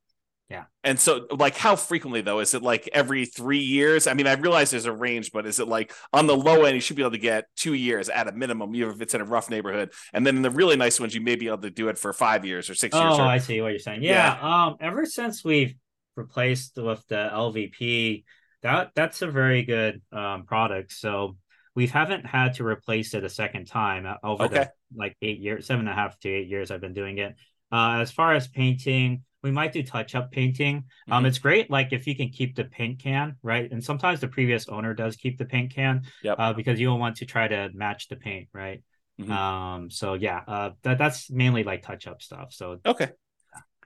yeah. And so, like, how frequently though? Is it like every three years? I mean, I realize there's a range, but is it like on the low end, you should be able to get two years at a minimum, even if it's in a rough neighborhood. And then in the really nice ones, you may be able to do it for five years or six oh, years. Oh. I see what you're saying. Yeah. yeah. Um, ever since we've replaced with the LVP, that that's a very good um product. So we haven't had to replace it a second time uh, over okay. the like eight years, seven and a half to eight years I've been doing it. Uh, as far as painting, we might do touch up painting. Um, mm-hmm. Um, it's great like if you can keep the paint can right, and sometimes the previous owner does keep the paint can, yep. uh, because you don't want to try to match the paint, right? Mm-hmm. Um, so yeah, uh, that that's mainly like touch up stuff. So okay,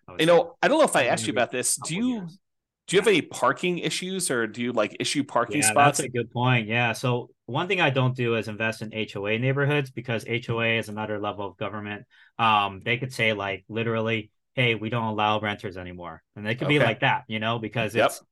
yeah, you know, I don't know if I asked you about this. Do you? Years. Do you have any parking issues or do you like issue parking yeah, spots? That's a good point. Yeah. So one thing I don't do is invest in HOA neighborhoods because HOA is another level of government. Um, they could say like literally hey, we don't allow renters anymore. And they could okay. be like that, you know, because yep. it's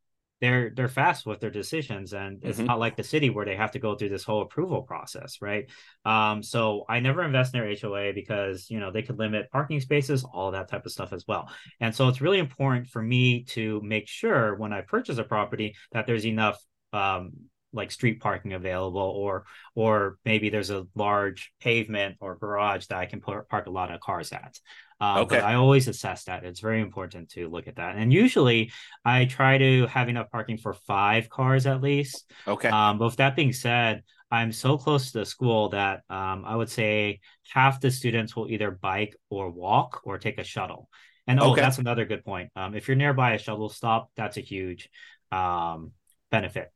they're they're fast with their decisions and it's mm-hmm. not like the city where they have to go through this whole approval process right um so i never invest in their hoa because you know they could limit parking spaces all that type of stuff as well and so it's really important for me to make sure when i purchase a property that there's enough um like street parking available or or maybe there's a large pavement or garage that i can park a lot of cars at uh, okay. But I always assess that. It's very important to look at that. And usually I try to have enough parking for five cars at least. Okay. Um, but with that being said, I'm so close to the school that um, I would say half the students will either bike or walk or take a shuttle. And oh, okay. that's another good point. Um, if you're nearby a shuttle stop, that's a huge um, benefit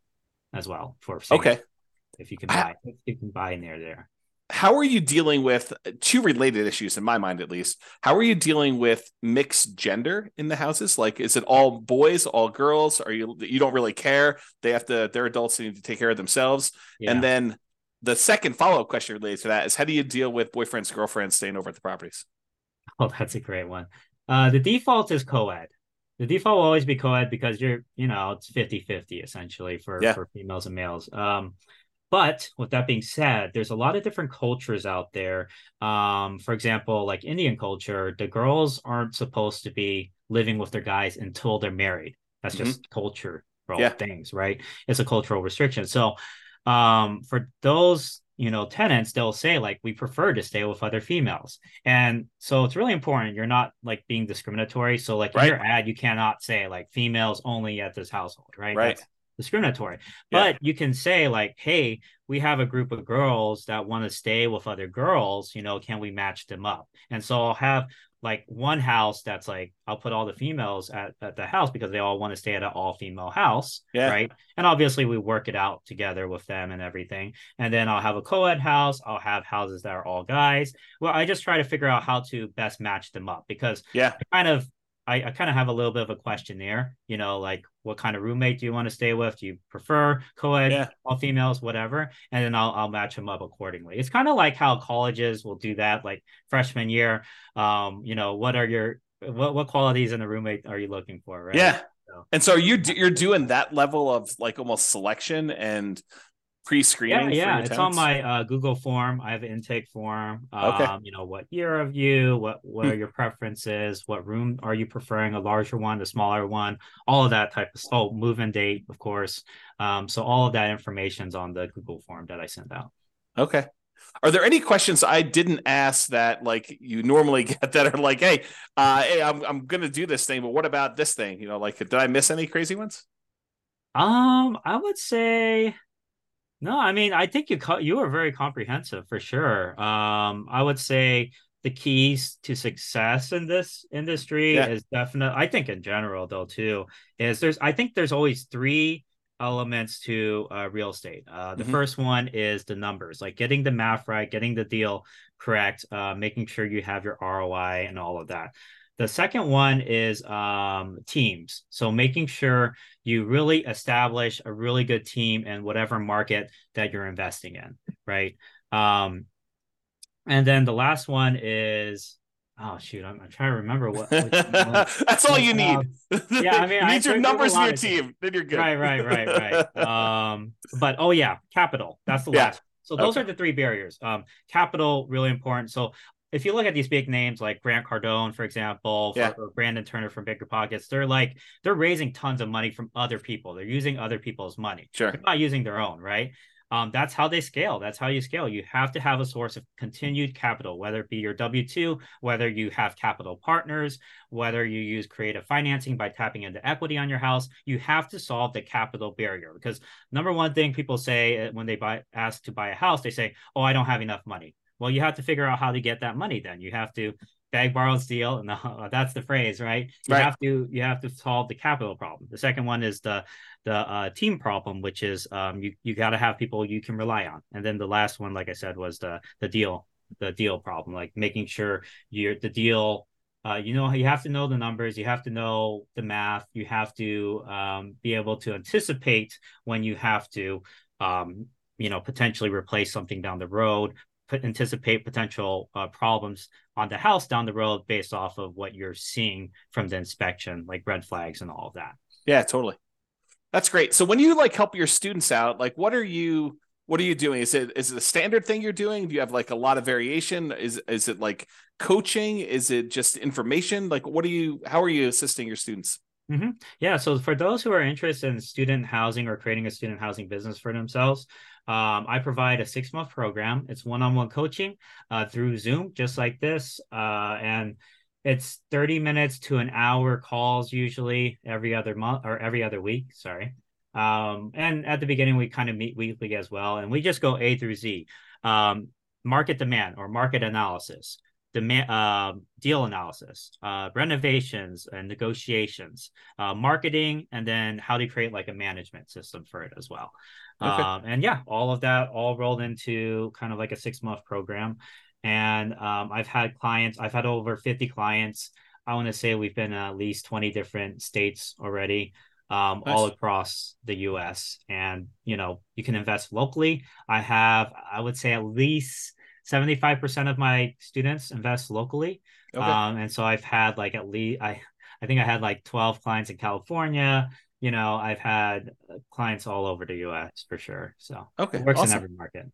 as well for okay. If you can buy, I, if you can buy near there. There, how are you dealing with two related issues in my mind at least. How are you dealing with mixed gender in the houses? Like is it all boys all girls? Are you you don't really care? They have to they're adults they need to take care of themselves. Yeah. and then the second follow-up question related to that is how do you deal with boyfriends girlfriends staying over at the properties? Oh that's a great one. Uh the default is co-ed the default will always be co-ed because you're you know it's 50 50 essentially for yeah. for females and males um but with that being said, there's a lot of different cultures out there. Um, for example, like Indian culture, the girls aren't supposed to be living with their guys until they're married. That's mm-hmm. just culture yeah. things, right? It's a cultural restriction. So um, for those you know tenants they'll say like we prefer to stay with other females and so it's really important you're not like being discriminatory so like right. in your ad you cannot say like females only at this household right right That's, discriminatory. Yeah. But you can say like, hey, we have a group of girls that want to stay with other girls, you know, can we match them up? And so I'll have like one house that's like I'll put all the females at, at the house because they all want to stay at an all female house. Yeah. Right. And obviously we work it out together with them and everything. And then I'll have a co-ed house. I'll have houses that are all guys. Well, I just try to figure out how to best match them up because yeah, I kind of I, I kind of have a little bit of a question there. You know, like what kind of roommate do you want to stay with? Do you prefer co-ed, yeah. all females, whatever? And then I'll I'll match them up accordingly. It's kind of like how colleges will do that, like freshman year. Um, you know, what are your what what qualities in a roommate are you looking for? Right. Yeah. So. And so you you're doing that level of like almost selection and pre-screening? Yeah, yeah. it's on my uh, Google form. I have an intake form. Um, okay. You know, what year of you? What what hmm. are your preferences? What room are you preferring? A larger one, a smaller one? All of that type of. Oh, move-in date, of course. Um, so all of that information's on the Google form that I sent out. Okay. Are there any questions I didn't ask that like you normally get that are like, hey, uh, hey, I'm I'm gonna do this thing, but what about this thing? You know, like did I miss any crazy ones? Um, I would say no, I mean, I think you co- you were very comprehensive for sure. Um, I would say the keys to success in this industry yeah. is definitely. I think in general though too is there's. I think there's always three elements to uh, real estate. Uh, the mm-hmm. first one is the numbers, like getting the math right, getting the deal correct, uh, making sure you have your ROI and all of that. The second one is um, teams. So making sure you really establish a really good team in whatever market that you're investing in, right? Um, and then the last one is oh shoot, I'm, I'm trying to remember what. That's all you need. Uh, yeah, I mean, you need I your numbers in your team, then you're good. Right, right, right, right. um, but oh yeah, capital. That's the yeah. last. So those okay. are the three barriers. Um, capital really important. So if you look at these big names like Grant Cardone, for example, yeah. or, Brandon Turner from Bigger Pockets, they're like they're raising tons of money from other people. They're using other people's money. Sure, they're not using their own, right? Um, that's how they scale. That's how you scale. You have to have a source of continued capital, whether it be your W 2, whether you have capital partners, whether you use creative financing by tapping into equity on your house. You have to solve the capital barrier because number one thing people say uh, when they buy ask to buy a house, they say, Oh, I don't have enough money. Well, you have to figure out how to get that money then. You have to beg, borrow, steal, and the, that's the phrase, right? You right. have to you have to solve the capital problem. The second one is the the uh, team problem, which is um, you you got to have people you can rely on. And then the last one, like I said, was the the deal the deal problem, like making sure you're the deal. Uh, you know, you have to know the numbers, you have to know the math, you have to um, be able to anticipate when you have to, um, you know, potentially replace something down the road, anticipate potential uh, problems on the house down the road based off of what you're seeing from the inspection, like red flags and all of that. Yeah, totally. That's great. So when you like help your students out, like what are you what are you doing? Is it is it a standard thing you're doing? Do you have like a lot of variation? Is is it like coaching? Is it just information? Like what are you how are you assisting your students? Mm-hmm. Yeah. So for those who are interested in student housing or creating a student housing business for themselves, um, I provide a six month program. It's one on one coaching uh, through Zoom, just like this. Uh, and it's 30 minutes to an hour calls, usually every other month or every other week. Sorry. Um, and at the beginning, we kind of meet weekly as well. And we just go A through Z um, market demand or market analysis. Demand, uh, deal analysis, uh, renovations and negotiations, uh, marketing, and then how to create like a management system for it as well. Okay. Um, and yeah, all of that all rolled into kind of like a six month program. And um, I've had clients, I've had over 50 clients. I want to say we've been in at least 20 different states already, um, nice. all across the US. And, you know, you can invest locally. I have, I would say, at least 75% of my students invest locally. Okay. Um, and so I've had like at least, I, I think I had like 12 clients in California, you know, I've had uh, clients all over the US for sure. So okay, it works awesome. in every market.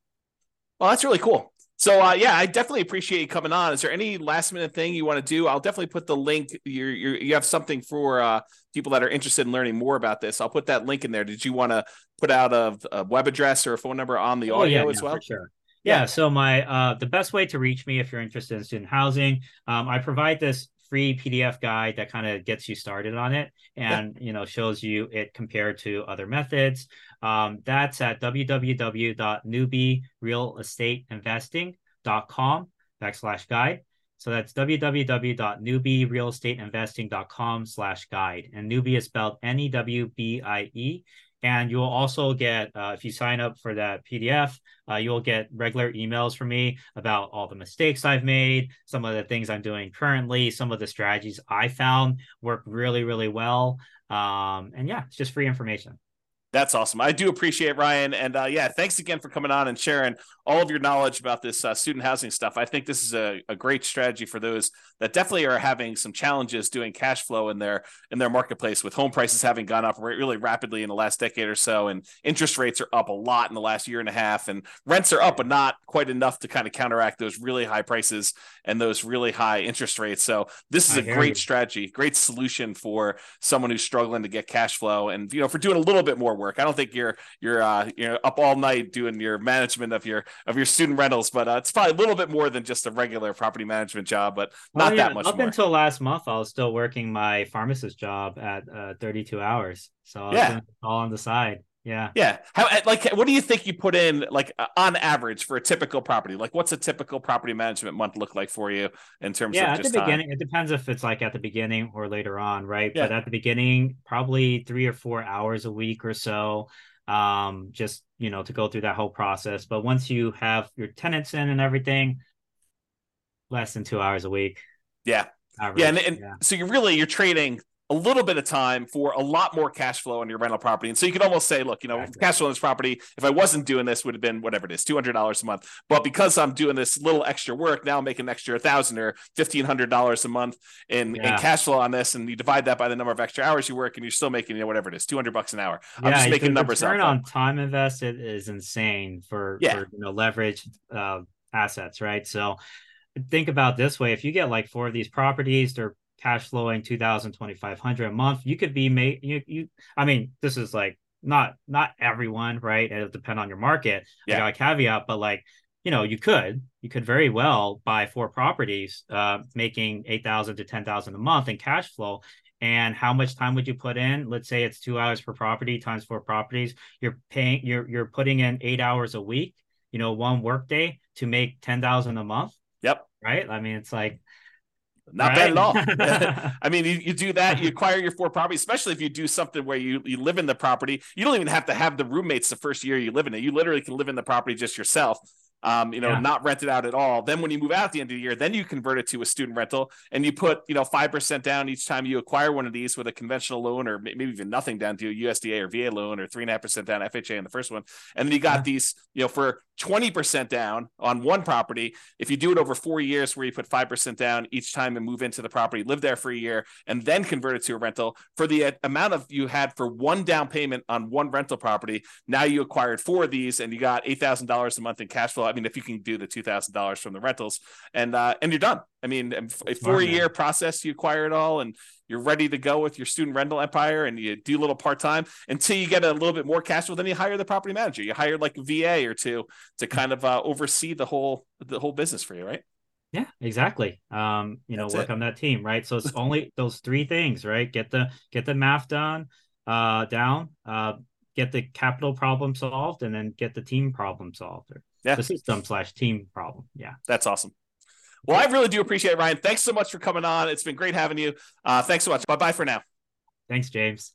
Well, that's really cool. So uh, yeah, I definitely appreciate you coming on. Is there any last minute thing you want to do? I'll definitely put the link. You you have something for uh, people that are interested in learning more about this. I'll put that link in there. Did you want to put out a, a, web address or a phone number on the oh, audio yeah, as yeah, well? sure. Yeah, yeah. So my uh, the best way to reach me if you're interested in student housing, um, I provide this free PDF guide that kind of gets you started on it and yeah. you know shows you it compared to other methods. Um, that's at www.newbierealestateinvesting.com backslash guide. So that's www.newbierealestateinvesting.com slash guide. And newbie is spelled N-E-W-B-I-E. And you'll also get, uh, if you sign up for that PDF, uh, you'll get regular emails from me about all the mistakes I've made, some of the things I'm doing currently, some of the strategies I found work really, really well. Um, and yeah, it's just free information. That's awesome. I do appreciate Ryan, and uh, yeah, thanks again for coming on and sharing all of your knowledge about this uh, student housing stuff. I think this is a, a, great strategy for those that definitely are having some challenges doing cash flow in their in their marketplace with home prices having gone up really rapidly in the last decade or so, and interest rates are up a lot in the last year and a half, and rents are up, but not quite enough to kind of counteract those really high prices and those really high interest rates. So this is I a great you. strategy, great solution for someone who's struggling to get cash flow, and you know, for doing a little bit more work work. I don't think you're you're uh, you're up all night doing your management of your of your student rentals, but uh, it's probably a little bit more than just a regular property management job, but not well, yeah, that much. Up more. until last month, I was still working my pharmacist job at uh, 32 hours, so yeah, all on the side. Yeah. Yeah. How like what do you think you put in like uh, on average for a typical property? Like what's a typical property management month look like for you in terms yeah, of at the beginning it depends if it's like at the beginning or later on, right? Yeah. But at the beginning, probably 3 or 4 hours a week or so um just, you know, to go through that whole process. But once you have your tenants in and everything, less than 2 hours a week. Yeah Average, yeah, and, and yeah. so you're really you're trading a little bit of time for a lot more cash flow on your rental property. And so you could almost say, look, you know, exactly. cash flow on this property, if I wasn't doing this, would have been whatever it is, two hundred dollars a month. But because I'm doing this little extra work, now I'm making an extra thousand or fifteen hundred dollars a month in, yeah. in cash flow on this, and you divide that by the number of extra hours you work, and you're still making, you know, whatever it is, two hundred bucks an hour. Yeah, I'm just making numbers return up. on time invested is insane for, yeah. for you know leverage uh, assets, right? So think about this way: if you get like four of these properties, they're cash flowing 2000 2500 a month you could be made you, you i mean this is like not not everyone right? It'll depend on your market. Yeah. got a caveat but like you know you could you could very well buy four properties uh making 8000 to 10000 a month in cash flow. And how much time would you put in? Let's say it's two hours per property times four properties. You're paying you're you're putting in eight hours a week you know one work day to make 10000 a month? Yep. Right? I mean it's like not right? bad at all. I mean, you, you do that, you acquire your four properties, especially if you do something where you, you live in the property. You don't even have to have the roommates the first year you live in it. You literally can live in the property just yourself um, you know, yeah. not it out at all. Then when you move out at the end of the year, then you convert it to a student rental and you put, you know, 5% down each time you acquire one of these with a conventional loan or maybe even nothing down to a USDA or VA loan or three and a half percent down FHA in the first one. And then you got yeah. these, you know, for 20% down on one property. If you do it over four years where you put 5% down each time and move into the property, live there for a year and then convert it to a rental for the uh, amount of you had for one down payment on one rental property. Now you acquired four of these and you got $8,000 a month in cash flow. I mean, if you can do the two thousand dollars from the rentals, and uh, and you're done. I mean, a four year process, you acquire it all, and you're ready to go with your student rental empire, and you do a little part time until you get a little bit more cash flow. Then you hire the property manager. You hire like a VA or two to kind of uh, oversee the whole the whole business for you, right? Yeah, exactly. Um, you know, That's work it. on that team, right? So it's only those three things, right? Get the get the math done, uh, down, uh, get the capital problem solved and then get the team problem solved or yeah. the system slash team problem. Yeah. That's awesome. Well, I really do appreciate it, Ryan. Thanks so much for coming on. It's been great having you. Uh, thanks so much. Bye bye for now. Thanks, James.